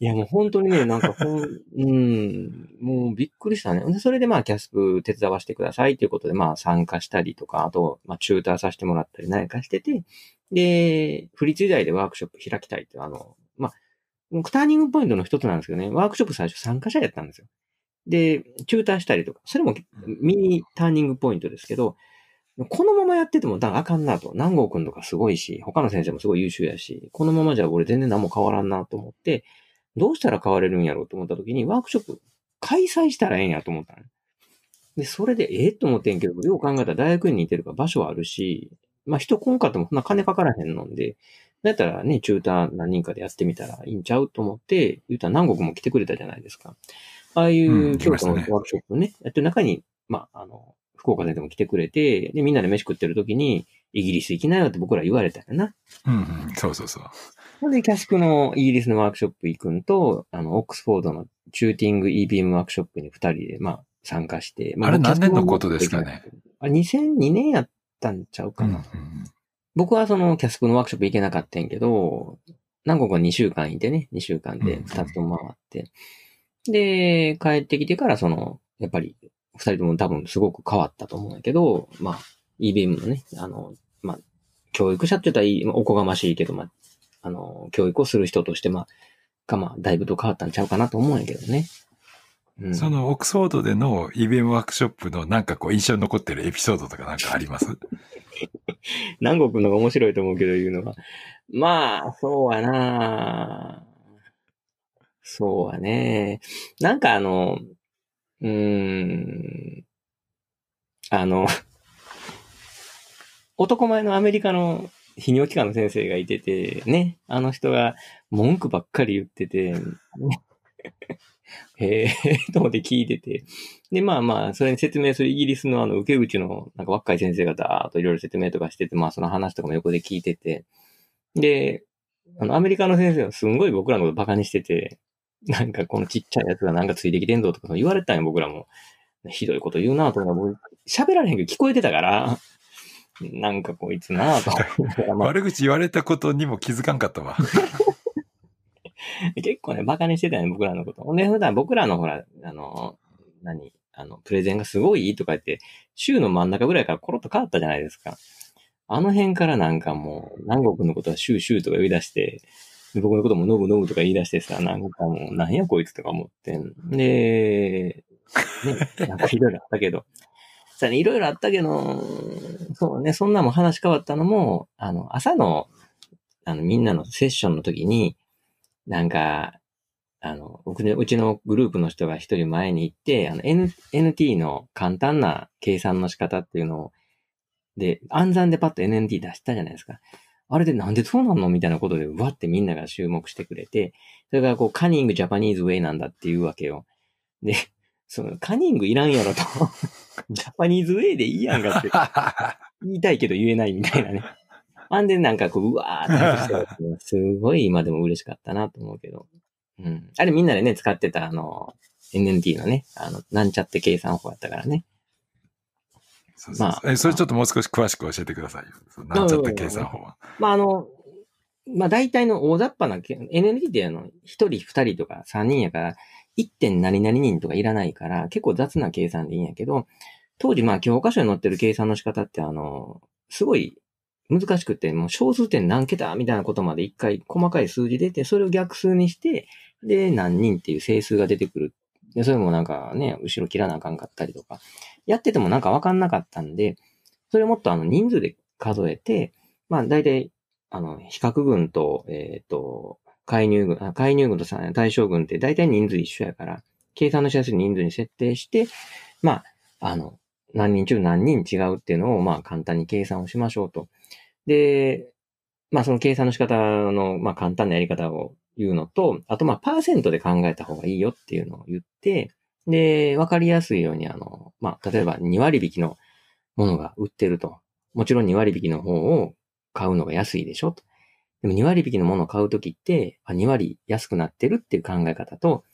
いや、もう本当にね、なんかほん、うん、もうびっくりしたね。で、それでまあ、キャスプ手伝わせてくださいということで、まあ、参加したりとか、あと、まあ、チューターさせてもらったり何かしてて、で、フリーツ時代でワークショップ開きたいって、あの、まあ、ターニングポイントの一つなんですけどね、ワークショップ最初参加者やったんですよ。で、チューターしたりとか、それもミニターニングポイントですけど、このままやってても、だあかんなと。南郷くんとかすごいし、他の先生もすごい優秀やし、このままじゃ俺全然何も変わらんなと思って、どうしたら変われるんやろうと思った時に、ワークショップ開催したらええんやと思ったの。で、それでええと思ってんけど、よう考えたら大学に似てるから場所はあるし、まあ人来んかってもそんな金かからへんので、だったらね、チューター何人かでやってみたらいいんちゃうと思って、言うたら南国も来てくれたじゃないですか。ああいう京都のワークショップね、やってる中に、まあ、あの、福岡先生も来てくれて、で、みんなで飯食ってる時に、イギリス行きなよって僕ら言われたよな。うん、うん、そうそうそう。ほんで、キャスクのイギリスのワークショップ行くんと、あの、オックスフォードのチューティング EBM ワークショップに二人で、まあ、参加して。まあ、あれ何年のことですかね？あ、2002年やったんちゃうかな。うんうん、僕はそのキャスクのワークショップ行けなかったんやけど、何個か2週間いてね、2週間で2つとも回って。うんうん、で、帰ってきてからその、やっぱり2人とも多分すごく変わったと思うんやけど、まあ、EBM のね、あの、まあ、教育者って言ったらおこがましいけど、まあ、あの、教育をする人として、まあ、が、まあ、だいぶと変わったんちゃうかなと思うんやけどね。うん、そのオックスフォードでの EBM ワークショップのなんかこう印象に残ってるエピソードとかなんかあります？南国のが面白いと思うけど言うのが。まあ、そうやなそうやね。なんかあの、うーん、あの、男前のアメリカの泌尿器科の先生がいてて、ね、あの人が文句ばっかり言ってて、へえ と思って聞いてて。で、まあまあ、それに説明するイギリスのあの、受け口の、なんか若い先生がだーっといろいろ説明とかしてて、まあその話とかも横で聞いてて。で、あの、アメリカの先生はすんごい僕らのことバカにしてて、なんかこのちっちゃいやつがなんかついてきてんぞとか言われたんよ、僕らも。ひどいこと言うなとか、僕、喋られへんけど聞こえてたから、なんかこいつなぁと。悪口言われたことにも気づかんかったわ。結構ね、馬鹿にしてたよね、僕らのこと。ほんで、普段僕らのほら、あの、何？あの、プレゼンがすごいいいとか言って、週の真ん中ぐらいからコロッと変わったじゃないですか。あの辺からなんかもう、南国のことはシューシューとか言い出して、僕のこともノブノブとか言い出してさ、なんかもう、なんやこいつとか思ってん。で、ね、なんかいろいろあったけど、さね、いろいろあったけど、そうね、そんなも話変わったのも、あの、朝の、あの、みんなのセッションの時に、なんか、あの、うちのグループの人が一人前に行って、あの、N、NT の簡単な計算の仕方っていうのを、で、暗算でパッと NNT 出したじゃないですか。あれでなんでそうなんの？みたいなことで、わってみんなが注目してくれて、それがこう、カニングジャパニーズウェイなんだっていうわけよ。で、その、カニングいらんやろと。ジャパニーズウェイでいいやんかって。言いたいけど言えないみたいなね。あんでなんかこう、うわーってすごい今でも嬉しかったなと思うけど。うん。あれみんなでね、使ってたあの、NNT のね、あの、なんちゃって計算法やったからね。そうそうまあ、え、それちょっともう少し詳しく教えてくださいよ。なんちゃって計算法は。まあ、あの、まあ大体の大雑把な、NNT ってあの、一人二人とか三人やから、1点何々人とかいらないから、結構雑な計算でいいんやけど、当時まあ教科書に載ってる計算の仕方ってあの、すごい難しくて、もう小数点何桁みたいなことまで一回細かい数字出て、それを逆数にして、で、何人っていう整数が出てくる。で、それもなんかね、後ろ切らなあかんかったりとか、やっててもなんかわかんなかったんで、それをもっとあの人数で数えて、まあ大体、あの、比較群と、えっ、ー、と、介入群、介入群と対象群って大体人数一緒やから、計算のしやすい人数に設定して、まあ、あの、何人中何人違うっていうのを、まあ、簡単に計算をしましょうと。で、まあ、その計算の仕方の、まあ、簡単なやり方を言うのと、あと、まあ、パーセントで考えた方がいいよっていうのを言って、で、わかりやすいように、あの、まあ、例えば2割引きのものが売ってると。もちろん2割引きの方を買うのが安いでしょと。でも2割引きのものを買うときって、あ、2割安くなってるっていう考え方と、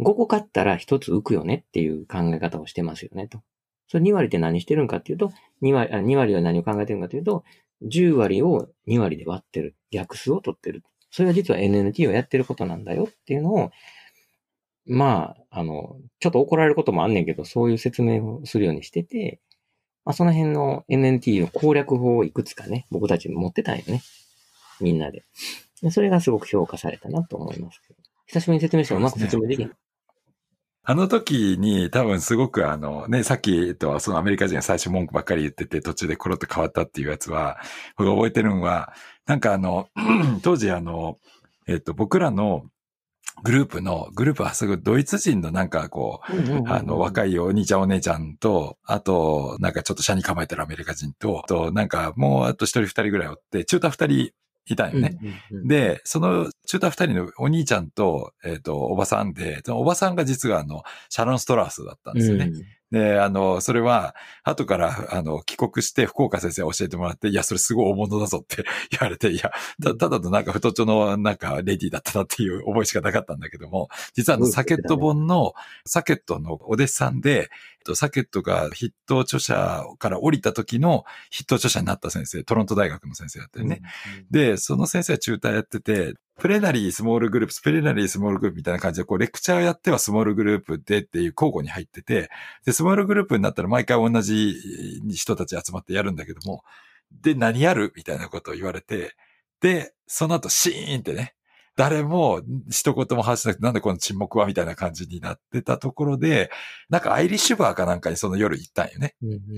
5個買ったら1つ浮くよねっていう考え方をしてますよねと。それ2割って何してるんかっていうと、2割、2割は何を考えてるんかというと、10割を2割で割ってる。逆数を取ってる。それは実は NNT をやってることなんだよっていうのを、まあ、あの、ちょっと怒られることもあんねんけど、そういう説明をするようにしてて、まあ、その辺の NNT の攻略法をいくつかね、僕たち持ってたんよね。みんなで。でそれがすごく評価されたなと思いますけど。久しぶりに説明してもうまく説明できん。あの時に多分すごくあのね、さっきとそのアメリカ人が最初文句ばっかり言ってて途中でコロッと変わったっていうやつは、僕が覚えてるのは、なんかあの、当時あの、えっと、僕らのグループの、グループはすぐドイツ人のなんかこう、あの、若いお兄ちゃんお姉ちゃんと、あと、なんかちょっと車に構えてるアメリカ人と、あと、なんかもうあと一人二人ぐらいおって、中途二人いたんよね。で、その中途二人のお兄ちゃんと、えっ、ー、と、おばさんで、おばさんが実はあの、シャロン・ストラースだったんですよね。うんで、あの、それは、後から、あの、帰国して福岡先生教えてもらって、いや、それすごい大物だぞって 言われて、いや、たただのなんか太っちょのなんかレディーだったなっていう覚えしかなかったんだけども、実はあの、サケット本の、サケットのお弟子さんで、サケットが筆頭著者から降りた時の筆頭著者になった先生、トロント大学の先生だったよね。で、その先生は中退やってて、プレナリースモールグループ、スプレナリースモールグループみたいな感じで、こう、レクチャーやってはスモールグループでっていう交互に入ってて、で、スモールグループになったら毎回同じ人たち集まってやるんだけども、で、何やるみたいなことを言われて、で、その後シーンってね、誰も一言も話しなくて、なんでこの沈黙はみたいな感じになってたところで、なんかアイリッシュバーかなんかにその夜行ったんよね。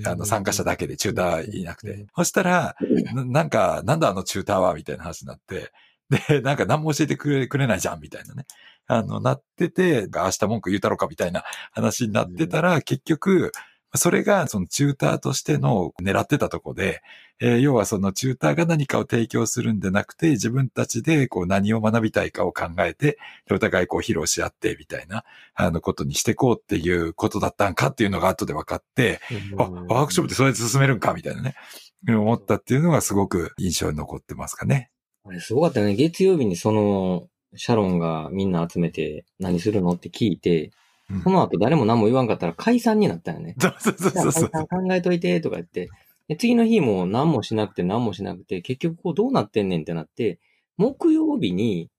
あの参加者だけでチューターいなくて。そしたら、なんか、なんだあのチューターはみたいな話になって、で、なんか何も教えてくれくれないじゃん、みたいなね。あの、なってて、明日文句言うたろか、みたいな話になってたら、結局、それがそのチューターとしての狙ってたとこで、えー、要はそのチューターが何かを提供するんでなくて、自分たちでこう何を学びたいかを考えて、お互いこう披露し合ってみたいな、あのことにしていこうっていうことだったんかっていうのが後で分かって、あ、ワークショップってそれで進めるんかみたいなね、思ったっていうのがすごく印象に残ってますかね。あれすごかったよね。月曜日にその、シャロンがみんな集めて何するのって聞いて、うん、その後誰も何も言わんかったら解散になったよね。そうそうそうそう。解散考えといてとか言って、で次の日も何もしなくて何もしなくて、結局こうどうなってんねんってなって、木曜日に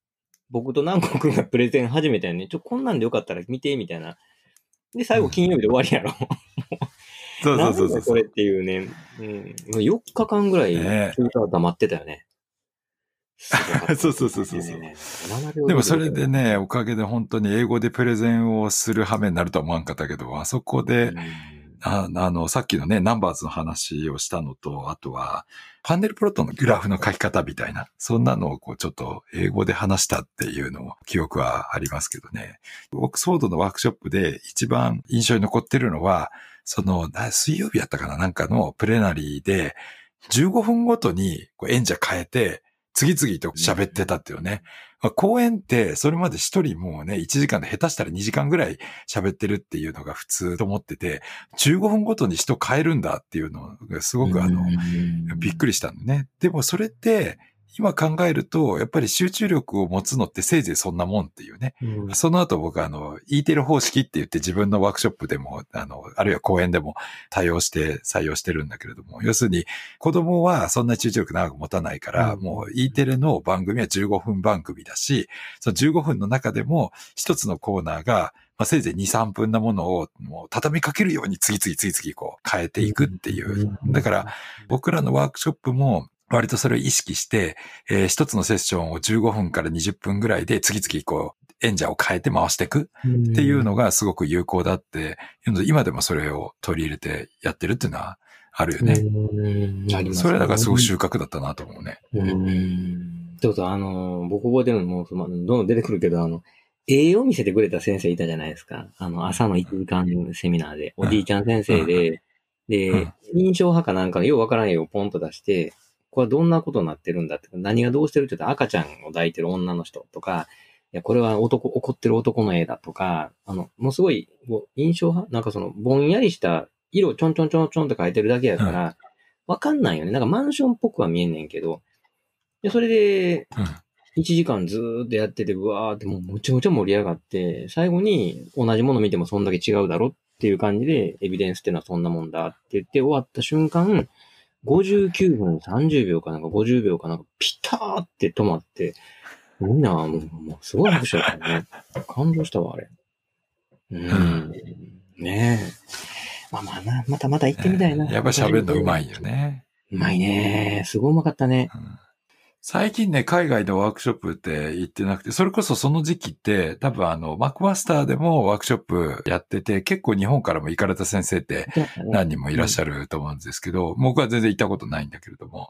僕と南国がプレゼン始めたよね。ちょ、こんなんでよかったら見て、みたいな。で、最後金曜日で終わりやろ。そうそうそうそう。これっていうね。うん。4日間ぐらい、チューター黙ってたよね。そうそうそうそう。でもそれでね、おかげで本当に英語でプレゼンをする羽目になるとは思わんかったけど、あそこで、ああの、さっきのね、ナンバーズの話をしたのと、あとは、パネルプロットのグラフの書き方みたいな、そんなのをこうちょっと英語で話したっていうのも記憶はありますけどね。オックスフォードのワークショップで一番印象に残ってるのは、その、水曜日やったかななんかのプレナリーで、15分ごとに演者変えて、次々と喋ってたっていうね。まあ、公演ってそれまで一人もうね、1時間で下手したら2時間ぐらい喋ってるっていうのが普通と思ってて、15分ごとに人変えるんだっていうのがすごくあの、びっくりしたんね。でもそれって、今考えると、やっぱり集中力を持つのってせいぜいそんなもんっていうね。うん、その後僕あの、E テル方式って言って自分のワークショップでも、あの、あるいは講演でも対応して採用してるんだけれども、要するに子供はそんな集中力長く持たないから、うん、もう E テレの番組は15分番組だし、その15分の中でも一つのコーナーがまあ、せいぜい2、3分なものをもう畳みかけるように次々次々こう変えていくっていう。だから僕らのワークショップも割とそれを意識して、えー、一つのセッションを15分から20分ぐらいで次々こう、演者を変えて回していくっていうのがすごく有効だって、今でもそれを取り入れてやってるっていうのはあるよね。ねそれだからすごく収穫だったなと思うね。うん。そうそう、あの、僕覚えてるのも、どんどん出てくるけど、あの、絵を見せてくれた先生いたじゃないですか。あの、朝の1時間セミナーで、おじいちゃん先生で、うん、で、うん、印象派かなんかのようわからん絵をポンと出して、これはどんなことになってるんだって、何がどうしてるって言ったら赤ちゃんを抱いてる女の人とか、いや、これは男、怒ってる男の絵だとか、あの、もうすごい、印象派？なんかその、ぼんやりした色ちょんちょんちょんちょんって描いてるだけやから、わかんないよね。なんかマンションっぽくは見えんねんけど、で、それで、1時間ずーっとやってて、うわーってもうむちゃむちゃ盛り上がって、最後に同じもの見てもそんだけ違うだろっていう感じで、エビデンスっていうのはそんなもんだって言って終わった瞬間、59分30秒かなんか50秒かなんかピターって止まって、みんな、もう、もうすごい拍手だったね。感動したわ、あれ。うん。ねえ。まあまあな、またまた行ってみたいな。やっぱ喋るのうまいよね。うまいね。すごいうまかったね。うん最近ね、海外のワークショップって行ってなくて、それこそその時期って、多分あの、マックマスターでもワークショップやってて、結構日本からも行かれた先生って何人もいらっしゃると思うんですけど、僕は全然行ったことないんだけれども、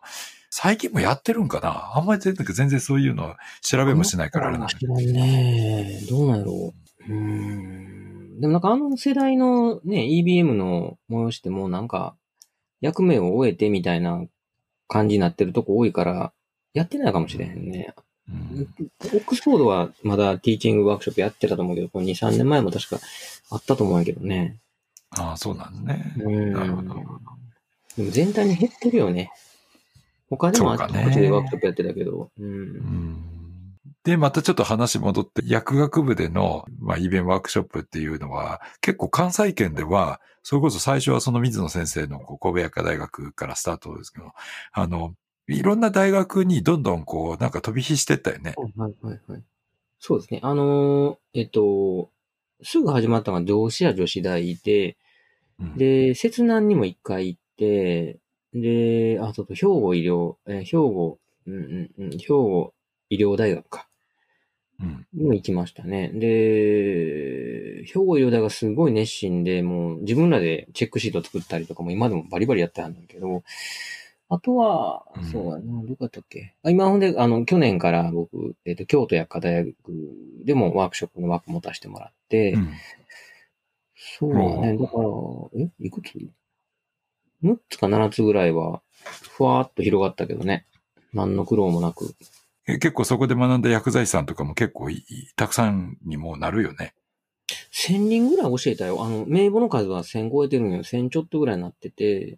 最近もやってるんかな？あんまり全然そういうの調べもしないからあれなんだけ知らんね。どうなんやろう。うーん。でもなんかあの世代のね、EBM の催しってもうなんか、役目を終えてみたいな感じになってるとこ多いから、やってないかもしれへんね。うんオックスフォードはまだティーチングワークショップやってたと思うけど、この2、3年前も確かあったと思うんやけどね。ああ、そうなんね。うん。なるほど。でも全体に減ってるよね。他でもあっちでワークショップやってたけど。う。うんんで、またちょっと話戻って、薬学部での、まあ、イベントワークショップっていうのは、結構関西圏では、それこそ最初はその水野先生のこう神戸薬科大学からスタートですけど、あの、いろんな大学にどんどんこう、なんか飛び火してったよね。はいはいはい。そうですね。あのーえっと、すぐ始まったのが同志や女子大で、うん、で、摂南にも一回行って、で、あ、そうそう、兵庫医療、えー兵庫、うんうんうん、兵庫医療大学か。うん。にも行きましたね。で、兵庫医療大がすごい熱心で、もう自分らでチェックシート作ったりとかも今でもバリバリやってはんだけど、あとはうん、そうやな、どこやったっけ？あ今ほんで、あの、去年から僕、えっ、と、京都薬科大学でもワークショップの枠持たせてもらって、うんそうだね。だから、え？いくつ ?6 つか7つぐらいは、ふわーっと広がったけどね。何の苦労もなく。え結構そこで学んだ薬剤師さんとかも結構いいたくさんにもなるよね。1000人ぐらい教えたよ。あの、名簿の数は1000超えてるんよ。1000ちょっとぐらいになってて。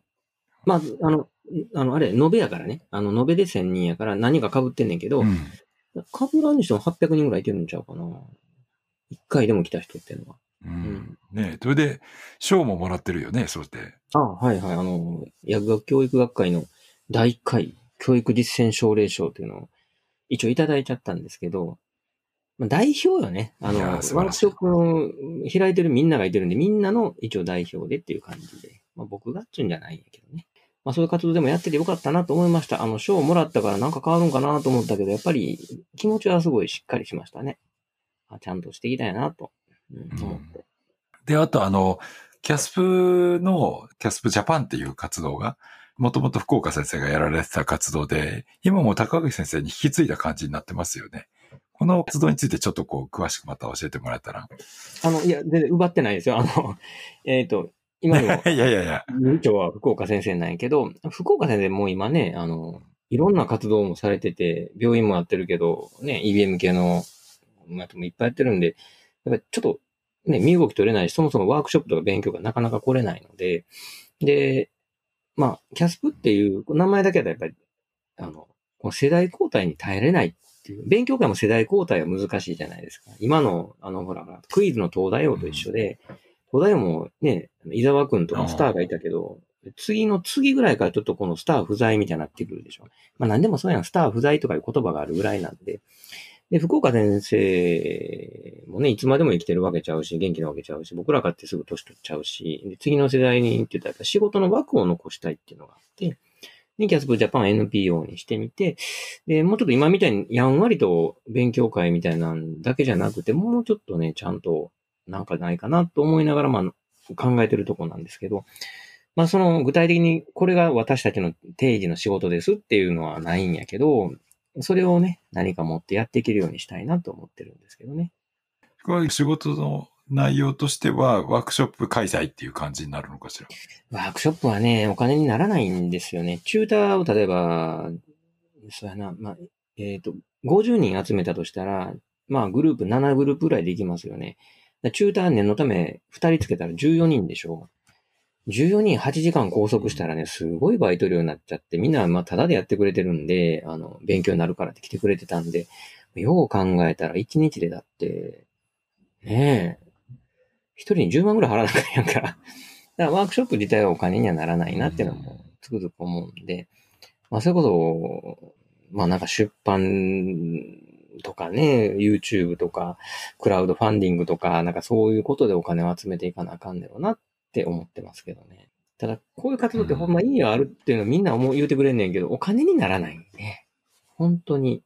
まあ、あの、あの、あれ、延べやからね。あの、延べで1000人やから何が被ってんねんけど、うん。被らんにしても800人ぐらいいてるんちゃうかな。一回でも来た人っていうのは。うん。ねそれで、賞ももらってるよね、そうして。あはいはい。あの、薬学教育学会の第1回教育実践奨励賞っていうのを一応いただいちゃったんですけど、まあ、代表よね。あの、ワークショップの開いてるみんながいてるんで、みんなの一応代表でっていう感じで。まあ僕がっちゅうんじゃないんやけどね。まあそういう活動でもやっててよかったなと思いました。あの、賞をもらったからなんか変わるんかなと思ったけど、やっぱり気持ちはすごいしっかりしましたね。あちゃんとしていきたいなと、うん、思って。で、あとあの、キャスプの、キャスプジャパンっていう活動が、もともと福岡先生がやられてた活動で、今も高口先生に引き継いだ感じになってますよね。この活動についてちょっとこう、詳しくまた教えてもらえたら。あの、いや、全然奪ってないですよ。あの、えっ、と、今の いやいやいや。部長は福岡先生なんやけど、福岡先生もう今ね、あの、いろんな活動もされてて、病院もやってるけど、ね、EBM 系の、まあ、もいっぱいやってるんで、やっぱりちょっと、ね、身動き取れないし、そもそもワークショップとか勉強がなかなか来れないので、で、まあ、キャスプっていう名前だけだとやっぱり、あの、この世代交代に耐えれないっていう、勉強会も世代交代は難しいじゃないですか。今の、あの、ほら、クイズの東大王と一緒で、東大王もね、伊沢くんとかスターがいたけど、次の次ぐらいからちょっとこのスター不在みたいになってくるでしょ。まあ何でもそうやん、スター不在とかいう言葉があるぐらいなんで。で、福岡先生もね、いつまでも生きてるわけちゃうし、元気なわけちゃうし、僕らかってすぐ年取っちゃうし、で次の世代にって言ったら仕事の枠を残したいっていうのがあって、で、キャスプジャパン NPO にしてみて、で、もうちょっと今みたいにやんわりと勉強会みたいなんだけじゃなくて、もうちょっとね、ちゃんとなんかないかなと思いながら、まあ、考えてるところなんですけど、まあその具体的にこれが私たちの定時の仕事ですっていうのはないんやけど、それをね、何か持ってやっていけるようにしたいなと思ってるんですけどね。これ仕事の内容としては、ワークショップ開催っていう感じになるのかしら？ワークショップはね、お金にならないんですよね。チューターを例えば、そうやな、まあ、えっ、と、50人集めたとしたら、まあグループ、7グループぐらいできますよね。だチューター念のため2人つけたら14人でしょ。14人8時間拘束したらね、すごいバイト料になっちゃって、みんなまあタダでやってくれてるんで、あの、勉強になるからって来てくれてたんで、よう考えたら1日でだって、ねえ、一人に10万ぐらい払わなきゃいけんから。だからワークショップ自体はお金にはならないなっていうのもつくづく思うんで、まあそれこそ、まあなんか出版とかね、YouTube とか、クラウドファンディングとか、なんかそういうことでお金を集めていかなあかんねやろなって思ってますけどね。ただ、こういう活動ってほんま意味があるっていうのはみんな思う言うてくれんねんけど、お金にならないね。本当に。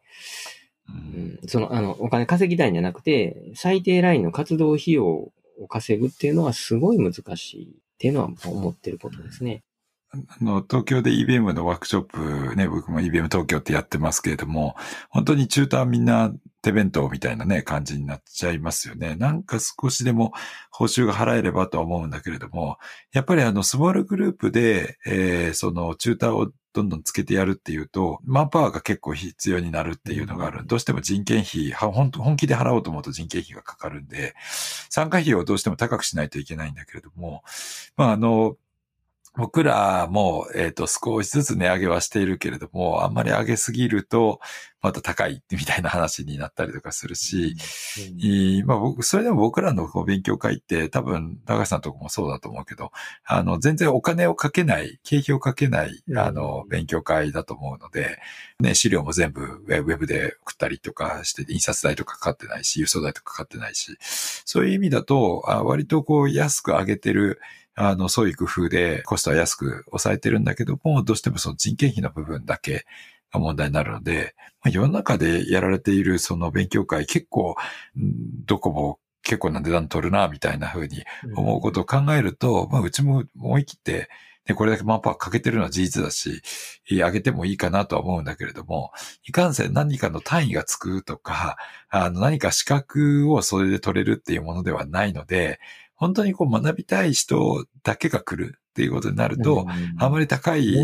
うん、その、あの、お金稼ぎたいんじゃなくて、最低ラインの活動費用を稼ぐっていうのはすごい難しいっていうのは思ってることですね。あの、東京で EBM のワークショップね、僕も EBM 東京ってやってますけれども、本当に中途はみんな手弁当みたいなね、感じになっちゃいますよね。なんか少しでも報酬が払えればとは思うんだけれども、やっぱりあの、スモールグループで、えー、その、チューターをどんどんつけてやるっていうと、マンパワーが結構必要になるっていうのがある。どうしても人件費、本本気で払おうと思うと人件費がかかるんで、参加費をどうしても高くしないといけないんだけれども、まあ、あの、僕らも、えっ、ー、と、少しずつ値上げはしているけれども、あんまり上げすぎると、また高いみたいな話になったりとかするし、うんうん、まあ僕、それでも僕らの勉強会って多分、高橋さんとこもそうだと思うけど、あの、全然お金をかけない、経費をかけない、あの、勉強会だと思うので、ね、資料も全部ウェブで送ったりとかして、印刷代とかかかってないし、輸送代とかかかってないし、そういう意味だと、割とこう安く上げてる、あの、そういう工夫でコストは安く抑えてるんだけども、どうしてもその人件費の部分だけが問題になるので、まあ、世の中でやられているその勉強会結構、どこも結構な値段取るな、みたいな風に思うことを考えると、うん、まあ、うちも思い切って、で、これだけマンパワーかけてるのは事実だし、上げてもいいかなとは思うんだけれども、いかんせん何かの単位がつくとか、あの、何か資格をそれで取れるっていうものではないので、本当にこう学びたい人だけが来るっていうことになると、あまり高い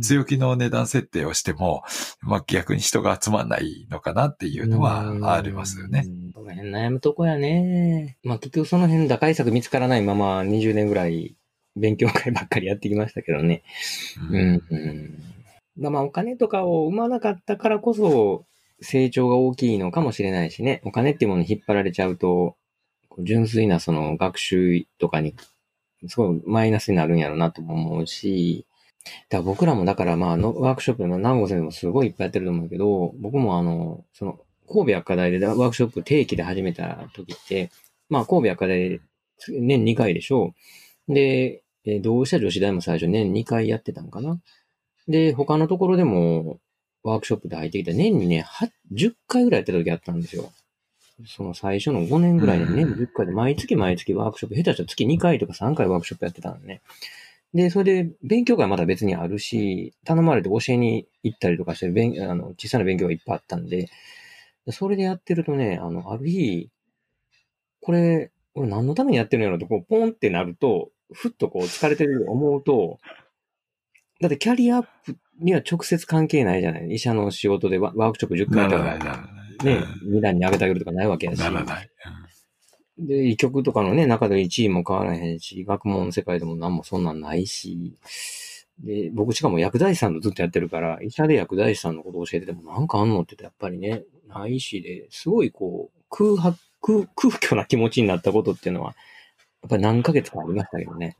強気の値段設定をしても、まあ逆に人が集まんないのかなっていうのはありますよね。その辺悩むとこやね。まあ結局その辺打開策見つからないまま20年ぐらい勉強会ばっかりやってきましたけどね。うん。うんうん、まあお金とかを生まなかったからこそ成長が大きいのかもしれないしね。お金っていうものに引っ張られちゃうと、純粋なその学習とかに、すごいマイナスになるんやろうなとも思うし、だから僕らもだからまあのワークショップの南郷先生もすごいいっぱいやってると思うけど、僕もあの、その、神戸薬科大でワークショップ定期で始めた時って、まあ神戸薬科大年2回でしょう。で、え同志社女子大も最初年2回やってたのかな。で、他のところでもワークショップで入ってきた年にね、10回ぐらいやってた時あったんですよ。その最初の5年ぐらいで年10回で毎月毎月ワークショップ、下手したら月2回とか3回ワークショップやってたのね。で、それで勉強会まだ別にあるし、頼まれて教えに行ったりとかして勉、あの、小さな勉強がいっぱいあったんで、それでやってるとね、あの、ある日、これ、俺何のためにやってるんやろって、こう、ポンってなると、ふっとこう疲れてると思うと、だってキャリアアップには直接関係ないじゃない医者の仕事でワークショップ10回とか。ね、二段に上げてあげるとかないわけやし。ならない。うん、で、医局とかのね、中で1位も変わらへんし、学問の世界でも何もそんなんないし、で、僕しかも薬剤師さんとずっとやってるから、医者で薬剤師さんのことを教えててもなんかあんのって言ってやっぱりね、ないしで、すごいこう、空白、空、空虚な気持ちになったことっていうのは、やっぱり何ヶ月かありましたけどね。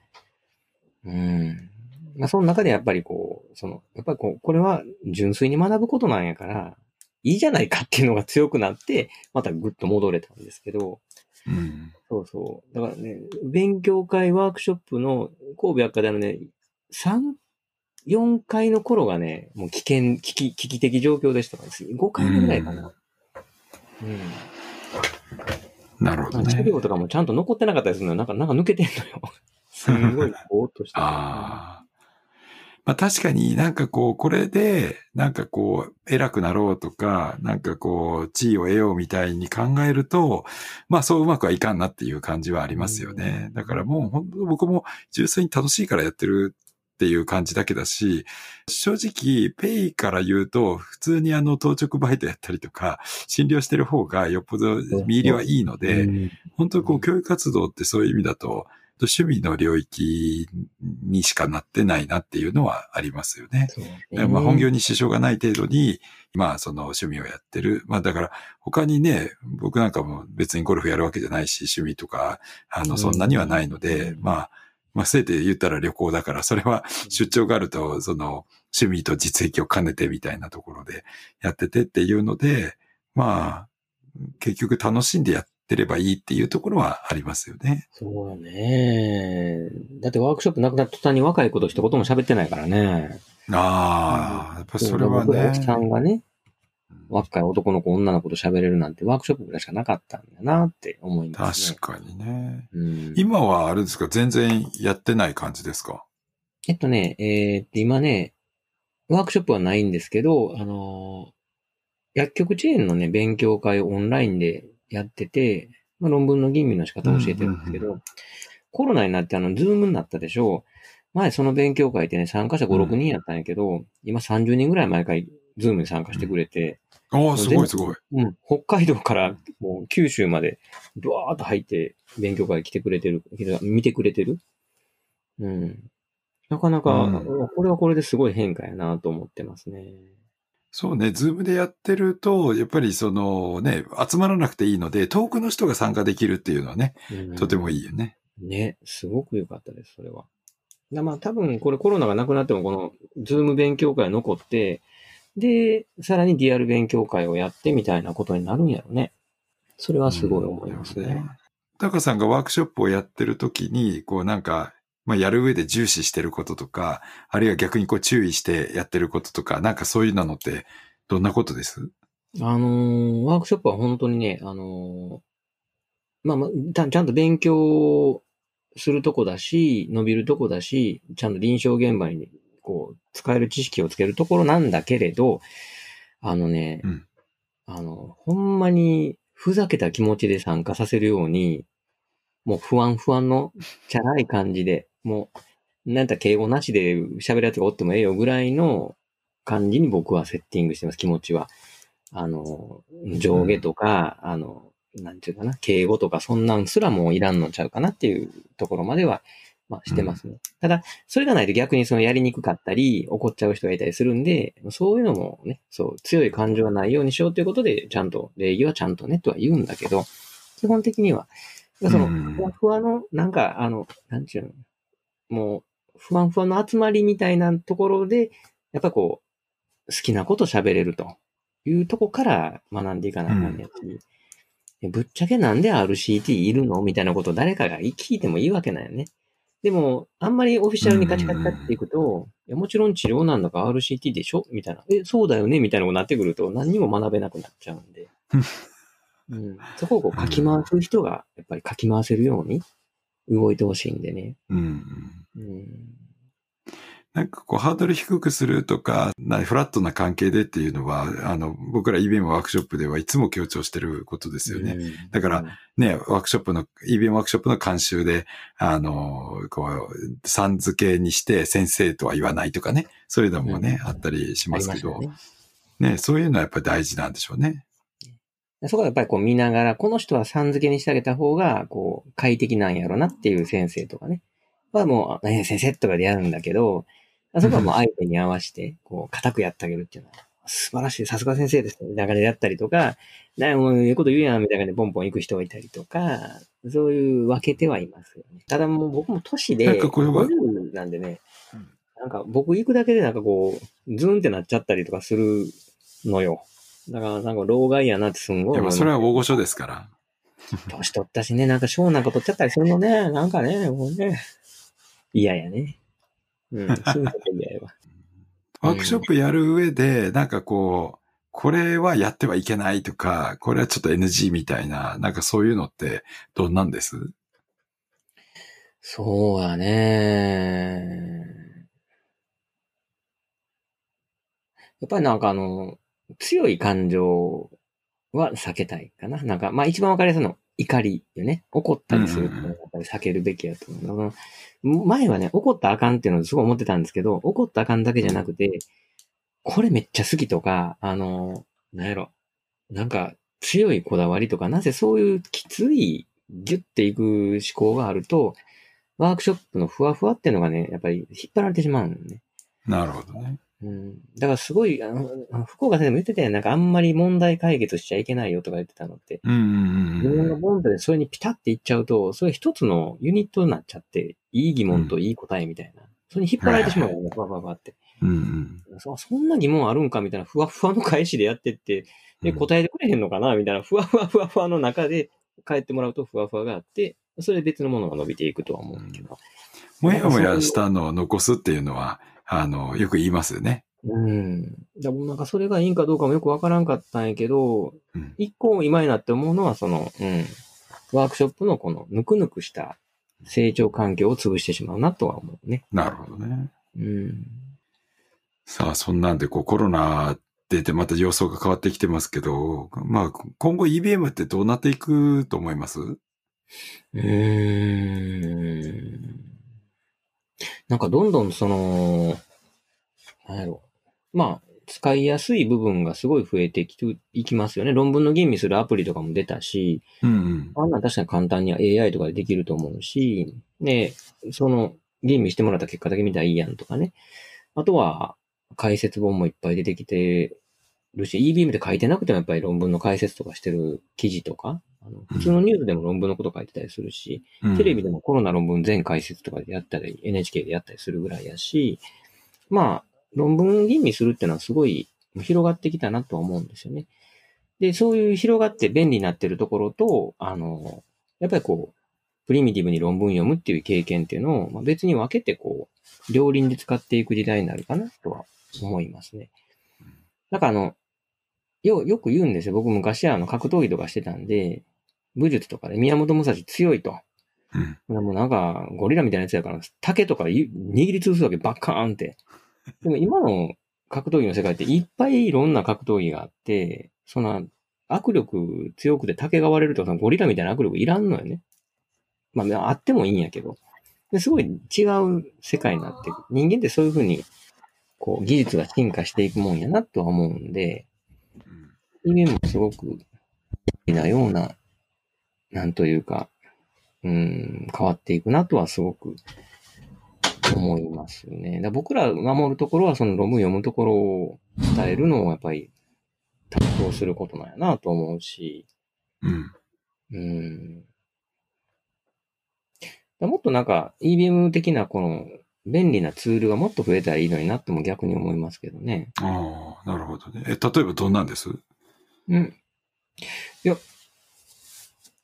うん。まあ、その中でやっぱりこう、その、やっぱりこう、これは純粋に学ぶことなんやから、いいじゃないかっていうのが強くなって、またぐっと戻れたんですけど、うん、そうそう。だからね、勉強会ワークショップの神戸薬科大のね、3、4回の頃がね、もう危険、危機、危機的状況でしたから、5回目ぐらいかな。うん。うん、なるほどね。治療とかもちゃんと残ってなかったりするのよ。なんか、なんか抜けてんのよ。すごい、ぼーっとして。ああ。まあ確かになんかこう、これで、なんかこう、偉くなろうとか、なんかこう、地位を得ようみたいに考えると、まあそううまくはいかんなっていう感じはありますよね。だからもう本当僕も純粋に楽しいからやってるっていう感じだけだし、正直、ペイから言うと、普通にあの、当直バイトやったりとか、診療してる方がよっぽど見入りはいいので、本当にこう、教育活動ってそういう意味だと、趣味の領域にしかなってないなっていうのはありますよね。ねまあ本業に支障がない程度に、まあその趣味をやってる。まあだから他にね、僕なんかも別にゴルフやるわけじゃないし、趣味とか、あの、そんなにはないので、まあ、まあ、せいて言ったら旅行だから、それは出張があると、その、趣味と実益を兼ねてみたいなところでやっててっていうので、まあ、結局楽しんでやってればいいっていうところはありますよね。そうね。だってワークショップなくなった途端に若い子と一言も喋ってないからね。ああ、やっぱそれはね僕。さんがね、若い男の子、女の子と喋れるなんてワークショップぐらいしかなかったんだなって思いますね。確かにね。うん、今はあれですか？全然やってない感じですか？えっとね、えーっと、今ね、ワークショップはないんですけど、あのー薬局チェーンのね、勉強会をオンラインでやってて、まあ、論文の吟味の仕方を教えてるんですけど、うんうんコロナになってあの、ズームになったでしょう。前その勉強会ってね、参加者5、うん6人やったんやけど、今30人ぐらい毎回、ズームに参加してくれて、おーすごいすごい。うん、北海道からもう九州まで、ブワーっと入って勉強会来てくれてる、見てくれてる。うん。なかなか、うんこれはこれですごい変化やなと思ってますね。そうね、ズームでやってると、やっぱりそのね、集まらなくていいので、遠くの人が参加できるっていうのはね、うんとてもいいよね。ね、すごく良かったです、それは。だまあ多分これコロナがなくなってもこのズーム勉強会は残って、で、さらにリアル勉強会をやってみたいなことになるんやろね。それはすごい思いますね。タカさんがワークショップをやってる時に、こうなんか、まあやる上で重視してることとか、あるいは逆にこう注意してやってることとか、なんかそういうのって、どんなことです？あのーワークショップは本当にね、あのーまあまあ、たちゃんと勉強するとこだし、伸びるとこだし、ちゃんと臨床現場にこう、使える知識をつけるところなんだけれど、あのね、うん。あの、ほんまにふざけた気持ちで参加させるように、もう不安不安のチャラい感じで、もう、なんだ敬語なしで喋るやつがおってもええよぐらいの感じに僕はセッティングしてます、気持ちは。あの、上下とか、あの、なんていうかな、敬語とかそんなんすらもういらんのちゃうかなっていうところまでは、まあしてますね。ただ、それがないと逆にそのやりにくかったり、怒っちゃう人がいたりするんで、そういうのもね、そう、強い感情がないようにしようということで、ちゃんと、礼儀はちゃんとね、とは言うんだけど、基本的には、その、うんふわふわの、なんか、あの、なんちゅうの、もう、ふわふわの集まりみたいなところで、やっぱこう、好きなこと喋れるというとこから学んでいかなあかんねやし、えぶっちゃけなんで RCT いるのみたいなことを誰かが聞いてもいいわけなんよね。でも、あんまりオフィシャルにカチカチカチっていくと、いやもちろん治療なんだから RCT でしょみたいな。え、そうだよねみたいなことになってくると何にも学べなくなっちゃうんで。うん、そこをこうかき回す人が、やっぱりかき回せるように動いてほしいんでね。うん。うん。なんかこうハードル低くするとか、なフラットな関係でっていうのは、あの、僕ら EBM ワークショップではいつも強調してることですよね。うんだから、ね、ワークショップの、EBM ワークショップの監修で、あの、こう、さん付けにして先生とは言わないとかね、そういうのもね、うんあったりしあますけど、ね。ね、そういうのはやっぱり大事なんでしょうね。そこはやっぱりこう見ながら、この人はさん付けにしてあげた方が、こう、快適なんやろなっていう先生とかね。はもう、何々先生とかでやるんだけど、そこはもう相手に合わせて、こう、固くやってあげるっていうのは、素晴らしい、さすが先生ですね。みたいな感じでやったりとか、なもう、ええこと言うやん、みたいな感じでポンポン行く人がいたりとか、そういう分けてはいますよね。ただもう僕も年で、なんかこれは50なんでねうん、なんか僕行くだけでなんかこう、ズーンってなっちゃったりとかするのよ。だからなんか老害やなってすんごいいや、それは大御所ですから。年取ったしね、なんか小なんか取っちゃったりするのね、なんかね、もうね、嫌やね。うん、そういうこと嫌やわ。ワークショップやる上で、なんかこう、これはやってはいけないとか、これはちょっと NG みたいな、なんかそういうのってどんなんです？そうやね。やっぱりなんかあの、強い感情は避けたいかな。なんか、まあ一番わかりやすいの怒りよね。怒ったりするのはやっぱり避けるべきやと思う。あの前はね、怒ったあかんっていうのをすごい思ってたんですけど、怒ったあかんだけじゃなくて、これめっちゃ好きとか、あの、なんやろ、なんか強いこだわりとか、なぜそういうきついギュッていく思考があると、ワークショップのふわふわっていうのがね、やっぱり引っ張られてしまうんだよね。なるほどね。うん。だからすごい、あの、福岡先生も言ってたよ。なんかあんまり問題解決しちゃいけないよとか言ってたのって。うんうん自分うんうん。のボンドでそれにピタっていっちゃうと、それ一つのユニットになっちゃって、いい疑問といい答えみたいな。それに引っ張られてしまうよね、バババって。うんうん。そそんな疑問あるんかみたいな、ふわふわの返しでやってって、で、うん答えてくれへんのかなみたいな、ふわふわふわふわの中で帰ってもらうとふわふわがあって、それで別のものが伸びていくとは思うけど。もやもやしたのを残すっていうのは、あの、よく言いますよね。うん。でもなんかそれがいいんかどうかもよくわからんかったんやけど、うん。一個今になって思うのは、その、うん。ワークショップのこのぬくぬくした成長環境を潰してしまうなとは思うね。なるほどね。うん。さあ、そんなんで、こう、コロナ出てまた様相が変わってきてますけど、まあ、今後 EBM ってどうなっていくと思います？うーん。なんかどんどんその、なんやろ。まあ、使いやすい部分がすごい増えてきていきますよね。論文の吟味するアプリとかも出たし、うんうん。あんなん確かに簡単に AI とかでできると思うし、で、その吟味してもらった結果だけ見たらいいやんとかね。あとは、解説本もいっぱい出てきてるし、EBM で書いてなくてもやっぱり論文の解説とかしてる記事とか、あの普通のニュースでも論文のこと書いてたりするし、うんテレビでもコロナ論文全解説とかでやったり、NHK でやったりするぐらいやし、まあ、論文吟味するっていうのはすごい広がってきたなとは思うんですよね。で、そういう広がって便利になってるところと、あの、やっぱりこう、プリミティブに論文読むっていう経験っていうのを、まあ、別に分けてこう、両輪で使っていく時代になるかなとは思いますね。なんかあの、よ、よく言うんですよ。僕昔はあの格闘技とかしてたんで、武術とかで宮本武蔵強いと。うん。もうなんか、ゴリラみたいなやつやから、竹とかゆ握りつぶすわけ、バッカーンって。でも今の格闘技の世界っていっぱいいろんな格闘技があって、その、握力強くて竹が割れるとそのゴリラみたいな握力いらんのよね。まあ、あってもいいんやけど。ですごい違う世界になってくる。人間ってそういうふうに、こう、技術が進化していくもんやなとは思うんで、人間もすごく、なような、なんというか、うん、変わっていくなとはすごく思いますね。だ僕ら守るところはその論文読むところを伝えるのをやっぱり担当することなんやなと思うし、うん。うん。もっとなんか EBM 的なこの便利なツールがもっと増えたらいいのになっても逆に思いますけどね。ああ、なるほどね。え、例えばどんなんです？うん。いや、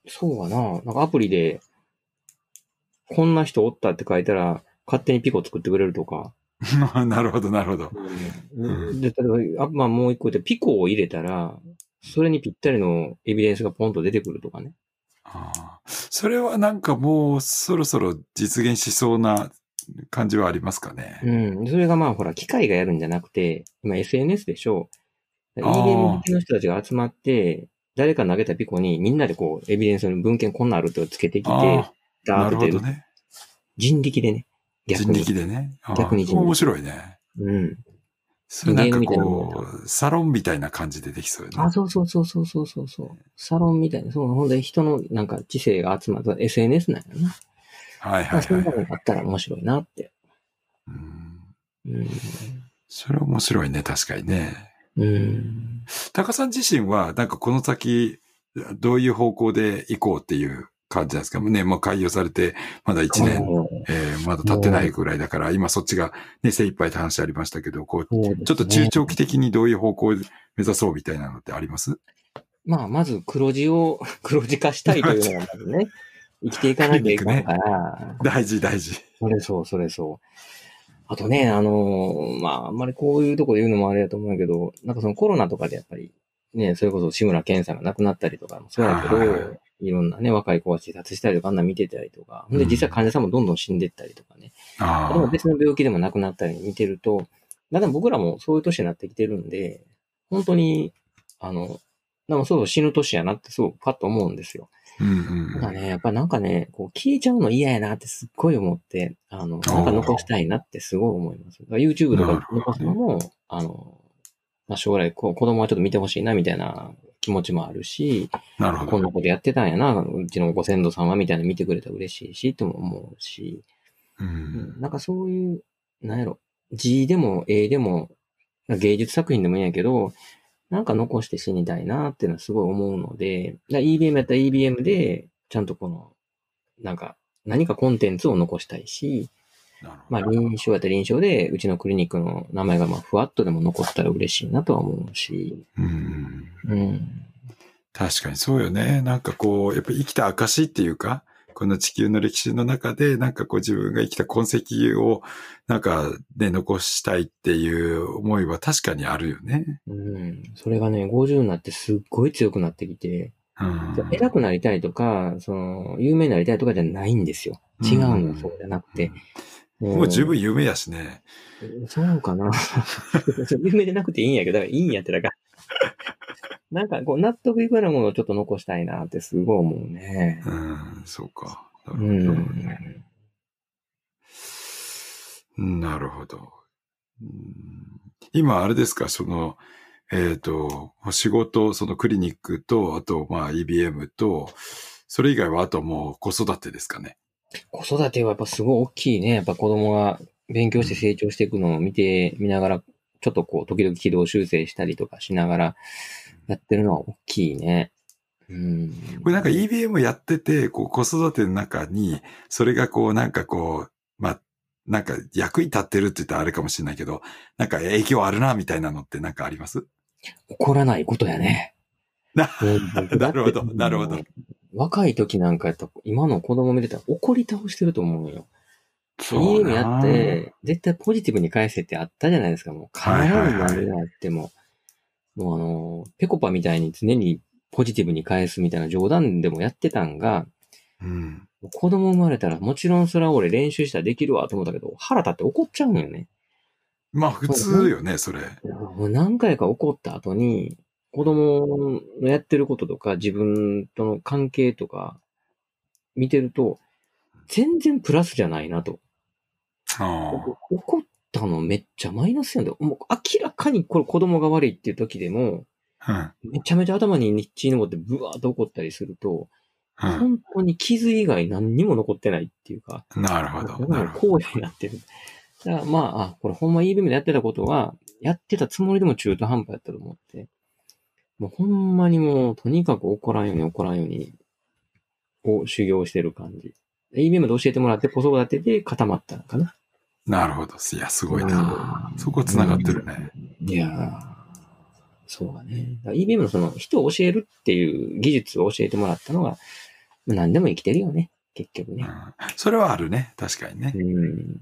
そうかな。なんかアプリで、こんな人おったって書いたら、勝手にピコ作ってくれるとか。なるほど、なるほど。うんで、例えば、あまあもう一個でピコを入れたら、それにぴったりのエビデンスがポンと出てくるとかね。ああそれはなんかもうそろそろ実現しそうな感じはありますかね。うん。それがまあほら、機械がやるんじゃなくて、今 SNS でしょ。あー EBM 向けの人たちが集まって、誰か投げたピコにみんなでこう、エビデンスの文献こんなんあるとつけてきて、あダーッと出る。ほどね。人力でね。逆人に。力でね。逆に人力面白いね。うん。それなんかこう、サロンみたいな感じでできそうよね。あ、そうそうそうそうそうそうそう。サロンみたいな、そう、ほんで人のなんか知性が集まった SNS なんやな。はいまあ、そういうはいはい。のがあったら面白いなって。うんうん。それ面白いね、確かにね。うん。高さん自身は、なんかこの先、どういう方向で行こうっていう感じなんですか？ね、もう開業されて、まだ1年、えーまだ経ってないぐらいだから、今そっちがね、精一杯って話ありましたけど、こう、ねちょっと中長期的にどういう方向を目指そうみたいなのってあります？まあ、まず黒字を、黒字化したいというのがまずね、生きていかなきゃいけないから、大事、大事。それそう、それそう。あとね、あのーまあ、あんまりこういうとこで言うのもあれだと思うんやけど、なんかそのコロナとかでやっぱり、ね、それこそ志村けんさんが亡くなったりとかもそうやけど、はいろんなね、若い子が自殺したりとか、あんな見てたりとか、でうん実際患者さんもどんどん死んでったりとかね、ああ。でも別の病気でも亡くなったり見てると、だんだん僕らもそういう年になってきてるんで、本当に、あの、でもそうそう死ぬ年やなってすごくパッと思うんですよ。うんうんただね、やっぱなんかね、こう消えちゃうの嫌やなってすっごい思って、あの、なんか残したいなってすごい思います。YouTube とか残すのも、あの、まあ、将来こう子供はちょっと見てほしいなみたいな気持ちもあるし、なるほど。こんなことやってたんやな、うちのご先祖様みたいなの見てくれたら嬉しいし、とも思うし、ううん。ん、なんかそういう、なんやろ、字でも絵でも、芸術作品でもいいんやけど、なんか残して死にたいなっていうのはすごい思うので、EBM やったら EBM で、ちゃんとこの、なんか、何かコンテンツを残したいし、まあ、ど。臨床やったら臨床で、うちのクリニックの名前がまあ、ふわっとでも残ったら嬉しいなとは思うし、うん。うん。確かにそうよね。なんかこう、やっぱり生きた証っていうか、この地球の歴史の中で、なんかこう自分が生きた痕跡を、なんかね、残したいっていう思いは確かにあるよね。うん。それがね、50になってすっごい強くなってきて、うん。偉くなりたいとか、その、有名になりたいとかじゃないんですよ。違うんだ、そうじゃなくて。もう十分夢やしね。うん。そうかな。有名でなくていいんやけど、だからいいんやって、だから。なんか、こう、納得いくようなものをちょっと残したいなってすごい思うね。うん、そうか。なうるほど。ん。なるほど。うん今、あれですか、その、えっ、と、仕事、そのクリニックと、あと、まあ、EBM と、それ以外は、あともう子育てですかね？子育てはやっぱすごい大きいね。やっぱ子供が勉強して成長していくのを見て、見ながら、ちょっとこう、時々軌道修正したりとかしながらやってるのは大きいね。うん。これなんか EBM やってて、こう子育ての中に、それがこうなんかこう、まあ、なんか役に立ってるって言ったらあれかもしれないけど、なんか影響あるなみたいなのってなんかあります？起こらないことやね。なうんなるほどなるほど。若い時なんかやったら、今の子供見てたら怒り倒してると思うのよ。いいのやって、絶対ポジティブに返せってあったじゃないですか。もう必ずはいはいはい何があっても。もうあの、ペコパみたいに常にポジティブに返すみたいな冗談でもやってたんが、うん。子供生まれたらもちろんそれは俺練習したらできるわと思ったけど、腹立って怒っちゃうのよね。まあ普通よね、それ。もう何回か怒った後に、子供のやってることとか自分との関係とか見てると、全然プラスじゃないなと。怒ったのめっちゃマイナスやんだよ。もう明らかにこれ子供が悪いっていう時でも、あ。めちゃめちゃ頭に日記に残ってブワーっと怒ったりすると、うん。うん。本当に傷以外何にも残ってないっていうか、なるほど。だからなるほど。荒野になってる。だからまあ、あ、これほんま EBM でやってたことは、やってたつもりでも中途半端やったと思って、もうほんまにもう、とにかく怒らんように怒らんように、を修行してる感じ。EBM で教えてもらって子育てで固まったのかな。なるほど。いや、すごいな。そこ繋がってるね。いやー、そうだね。だ EBM のその人を教えるっていう技術を教えてもらったのが、まあ何でも生きてるよね。結局ね。うん。それはあるね。確かにね。うん。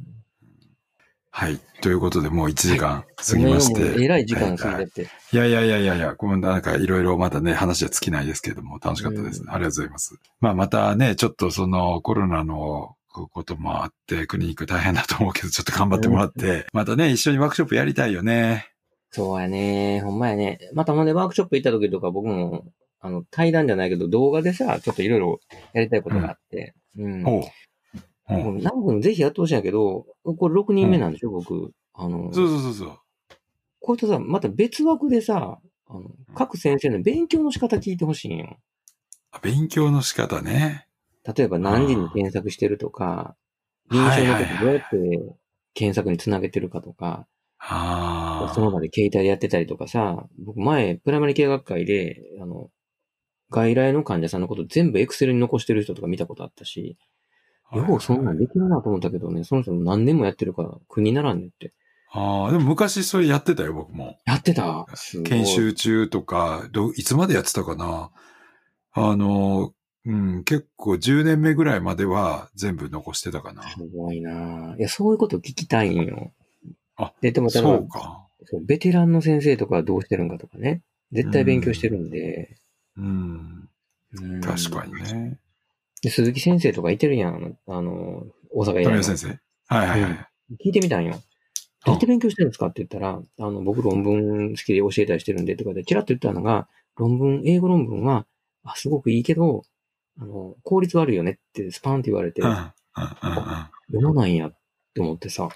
はい。ということで、もう1時間過ぎましごめんもうて。えらい時間過ぎてて。いやいやいやいやいや、こうなんかいろいろまだね、話は尽きないですけれども、楽しかったです、うんありがとうございます。まあまたね、ちょっとそのコロナのこともあって、クリニック大変だと思うけど、ちょっと頑張ってもらって、またね、一緒にワークショップやりたいよね。そうやね。ほんまやね。またほんでワークショップ行った時とか僕も、あの、対談じゃないけど動画でさ、ちょっといろいろやりたいことがあって。うん。ほう。ほうもう南部ぜひやってほしいんやけど、これ6人目なんでしょ、僕。あの、そうそうそうそう。こういったさ、また別枠でさ、あの、各先生の勉強の仕方聞いてほしいんよ。あ勉強の仕方ね。例えば何時に検索してるとか、臨床の時どうやって検索につなげてるかとか、ああ。その場で携帯でやってたりとかさ、僕前、プライマリケア学会で、あの、外来の患者さんのこと全部エクセルに残してる人とか見たことあったし、ようそんなんできるなと思ったけどね、その人も何年もやってるから苦にならんねって。ああ、でも昔それやってたよ、僕も。やってた研修中とか、どいつまでやってたかなあの、うん、結構10年目ぐらいまでは全部残してたかな。すごいなぁいや、そういうこと聞きたいんよ。あ、で、でも、そうか。そうベテランの先生とかはどうしてるんかとかね。絶対勉強してるんで。うん、うん確かにね。で鈴木先生とかいてるやん。あの、大阪医先生？はいはいはい。聞いてみたんよ。どうやって勉強してるんですかって言ったら、あの、僕論文好きで教えたりしてるんでとかで、チラッと言ったのが、論文、英語論文は、あ、すごくいいけど、あの、効率悪いよねってスパンって言われて、読まないんやって思ってさ、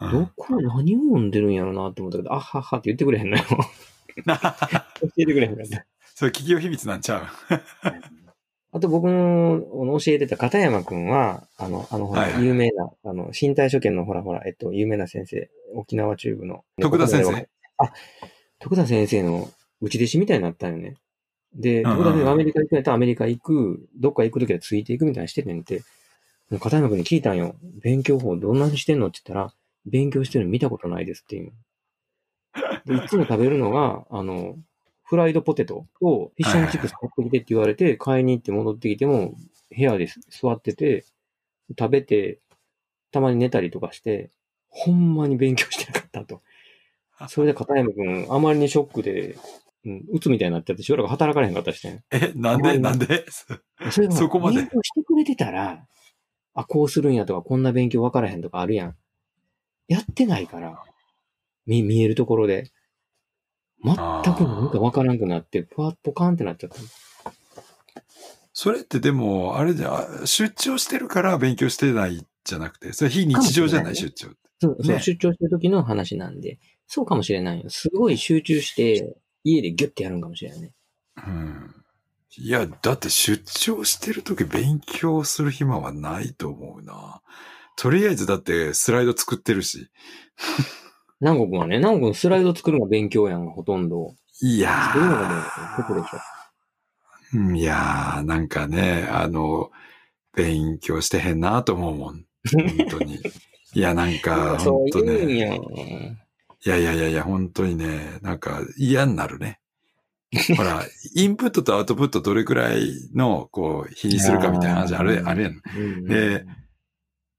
うん。どこ、何を読んでるんやろなって思ったけど、あっはっはって言ってくれへんのよ。教えてくれへんかった。それ企業秘密なんちゃう？あと僕の教えてた片山くんは、あの、あの、ほら、はいはい有名な、あの、身体所見のほらほら、えっと、有名な先生、沖縄中部の。徳田先生あ、徳田先生の内弟子みたいになったんよね。で、うんうアメリカ行くんやったらアメリカ行く、どっか行くときはついていくみたいにしててんて。片山君に聞いたんよ。勉強法どんなにしてんのって言ったら、勉強してるの見たことないですっていう。で、いつも食べるのが、あの、フライドポテトとフィッシュチップス買ってきてって言われて、買いに行って戻ってきても、部屋で座ってて、食べて、たまに寝たりとかして、ほんまに勉強してなかったと。それで片山くん、あまりにショックで、うん、うつみたいになっちゃって、しばらく働かれへんかったりしてん。え、なんで、なんで？そそこまで勉強してくれてたら、あ、こうするんやとか、こんな勉強分からへんとかあるやん。やってないから、見、見えるところで。全くなんか分からんくなって、ふわっポカンってなっちゃった。それってでも、あれじゃ、出張してるから勉強してないじゃなくて、それ非日常じゃない、出張って。そう、そうね出張してる時の話なんで、そうかもしれないよ。すごい集中して、家でギュッてやるんかもしれないね。うん。いや、だって出張してる時勉強する暇はないと思うな。とりあえずだってスライド作ってるし。南国はね、南国スライド作るのが勉強やんがほとんど。いやそういうのがね、ここでしょ。ー。いやー、なんかね、あの、勉強してへんなと思うもん。本当に。いや、なんか、そう本当言うんね。や。いやいやいやいや、本当にね、なんか嫌になるね。ほら、インプットとアウトプットどれくらいの、こう、比にするかみたいな話ある、あるやん。うんで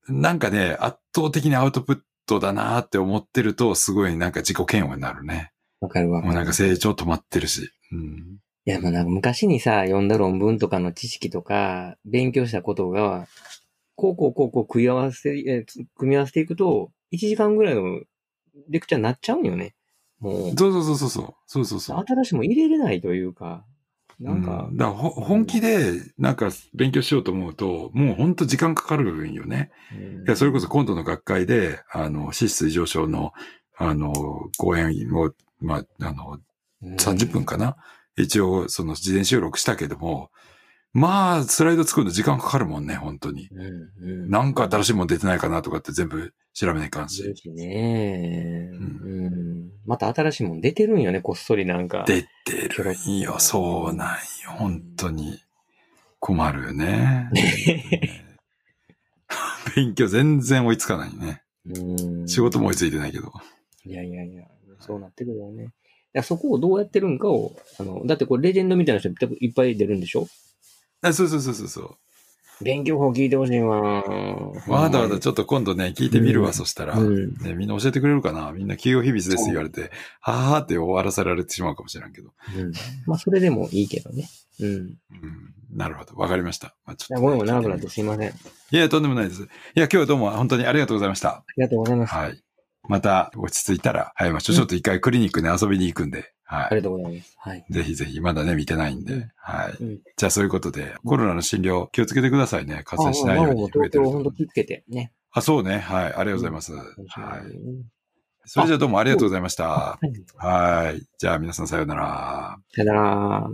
なんかね、圧倒的にアウトプットだなって思ってると、すごいなんか自己嫌悪になるね。わかるわかる。もうなんか成長止まってるし。うん。いや、まあなんか昔にさ、読んだ論文とかの知識とか、勉強したことが、こうこうこうこう組み合わせ、組み合わせていくと、1時間ぐらいのレクチャーになっちゃうんよね。もう、そうそうそうそうそう。そうそうそう。新しいもん入れれないというか、なんかう、だからほ本気でなんか勉強しようと思うと、もう本当時間かかるんよね。うんいや、それこそ今度の学会で、あの、脂質異常症の、あの、講演を、まあ、あの、30分かな、一応、その事前収録したけども、まあ、スライド作るの時間かかるもんね、本当に。うんうん。なんか新しいもん出てないかなとかって全部調べないかんし。するしね、ううん。また新しいもん出てるんよね、こっそりなんか。出てるんよ、そうなんよ、本当に。困るよね。勉強全然追いつかないね。うん仕事も追いついてないけど。いやいやいや、そうなってくるよね。いやそこをどうやってるんかを、あの、だってこれレジェンドみたいな人いっぱい出るんでしょ？あそうそうそうそうそう。勉強法聞いてほしいわ。わざわざちょっと今度ね、聞いてみるわ、うんそしたら。うん。ね、みんな教えてくれるかな？みんな企業秘密です言われて、ははーって終わらせられてしまうかもしれんけど。うん。まあ、それでもいいけどね。うん。いうん。なるほど。わかりました。まあ、ちょや、っとごめんも長くなってすいません。あいや、とんでもないです。いや、今日はどうも本当にありがとうございました。りがとうございます。はい。また落ち着いたら会いましょう。ちょっと一回クリニックに遊びに行くんで。はい。ありがとうございます。はい。ぜひぜひ、まだね、見てないんで。うんはい。うん。じゃあそういうことで、コロナの診療気をつけてくださいね。感染しないように東京本当気をつけてね。あ、そうね。はい。ありがとうございます。うんはい。それじゃあどうもありがとうございました。はい。はい。じゃあ皆さんさようなら。さよなら。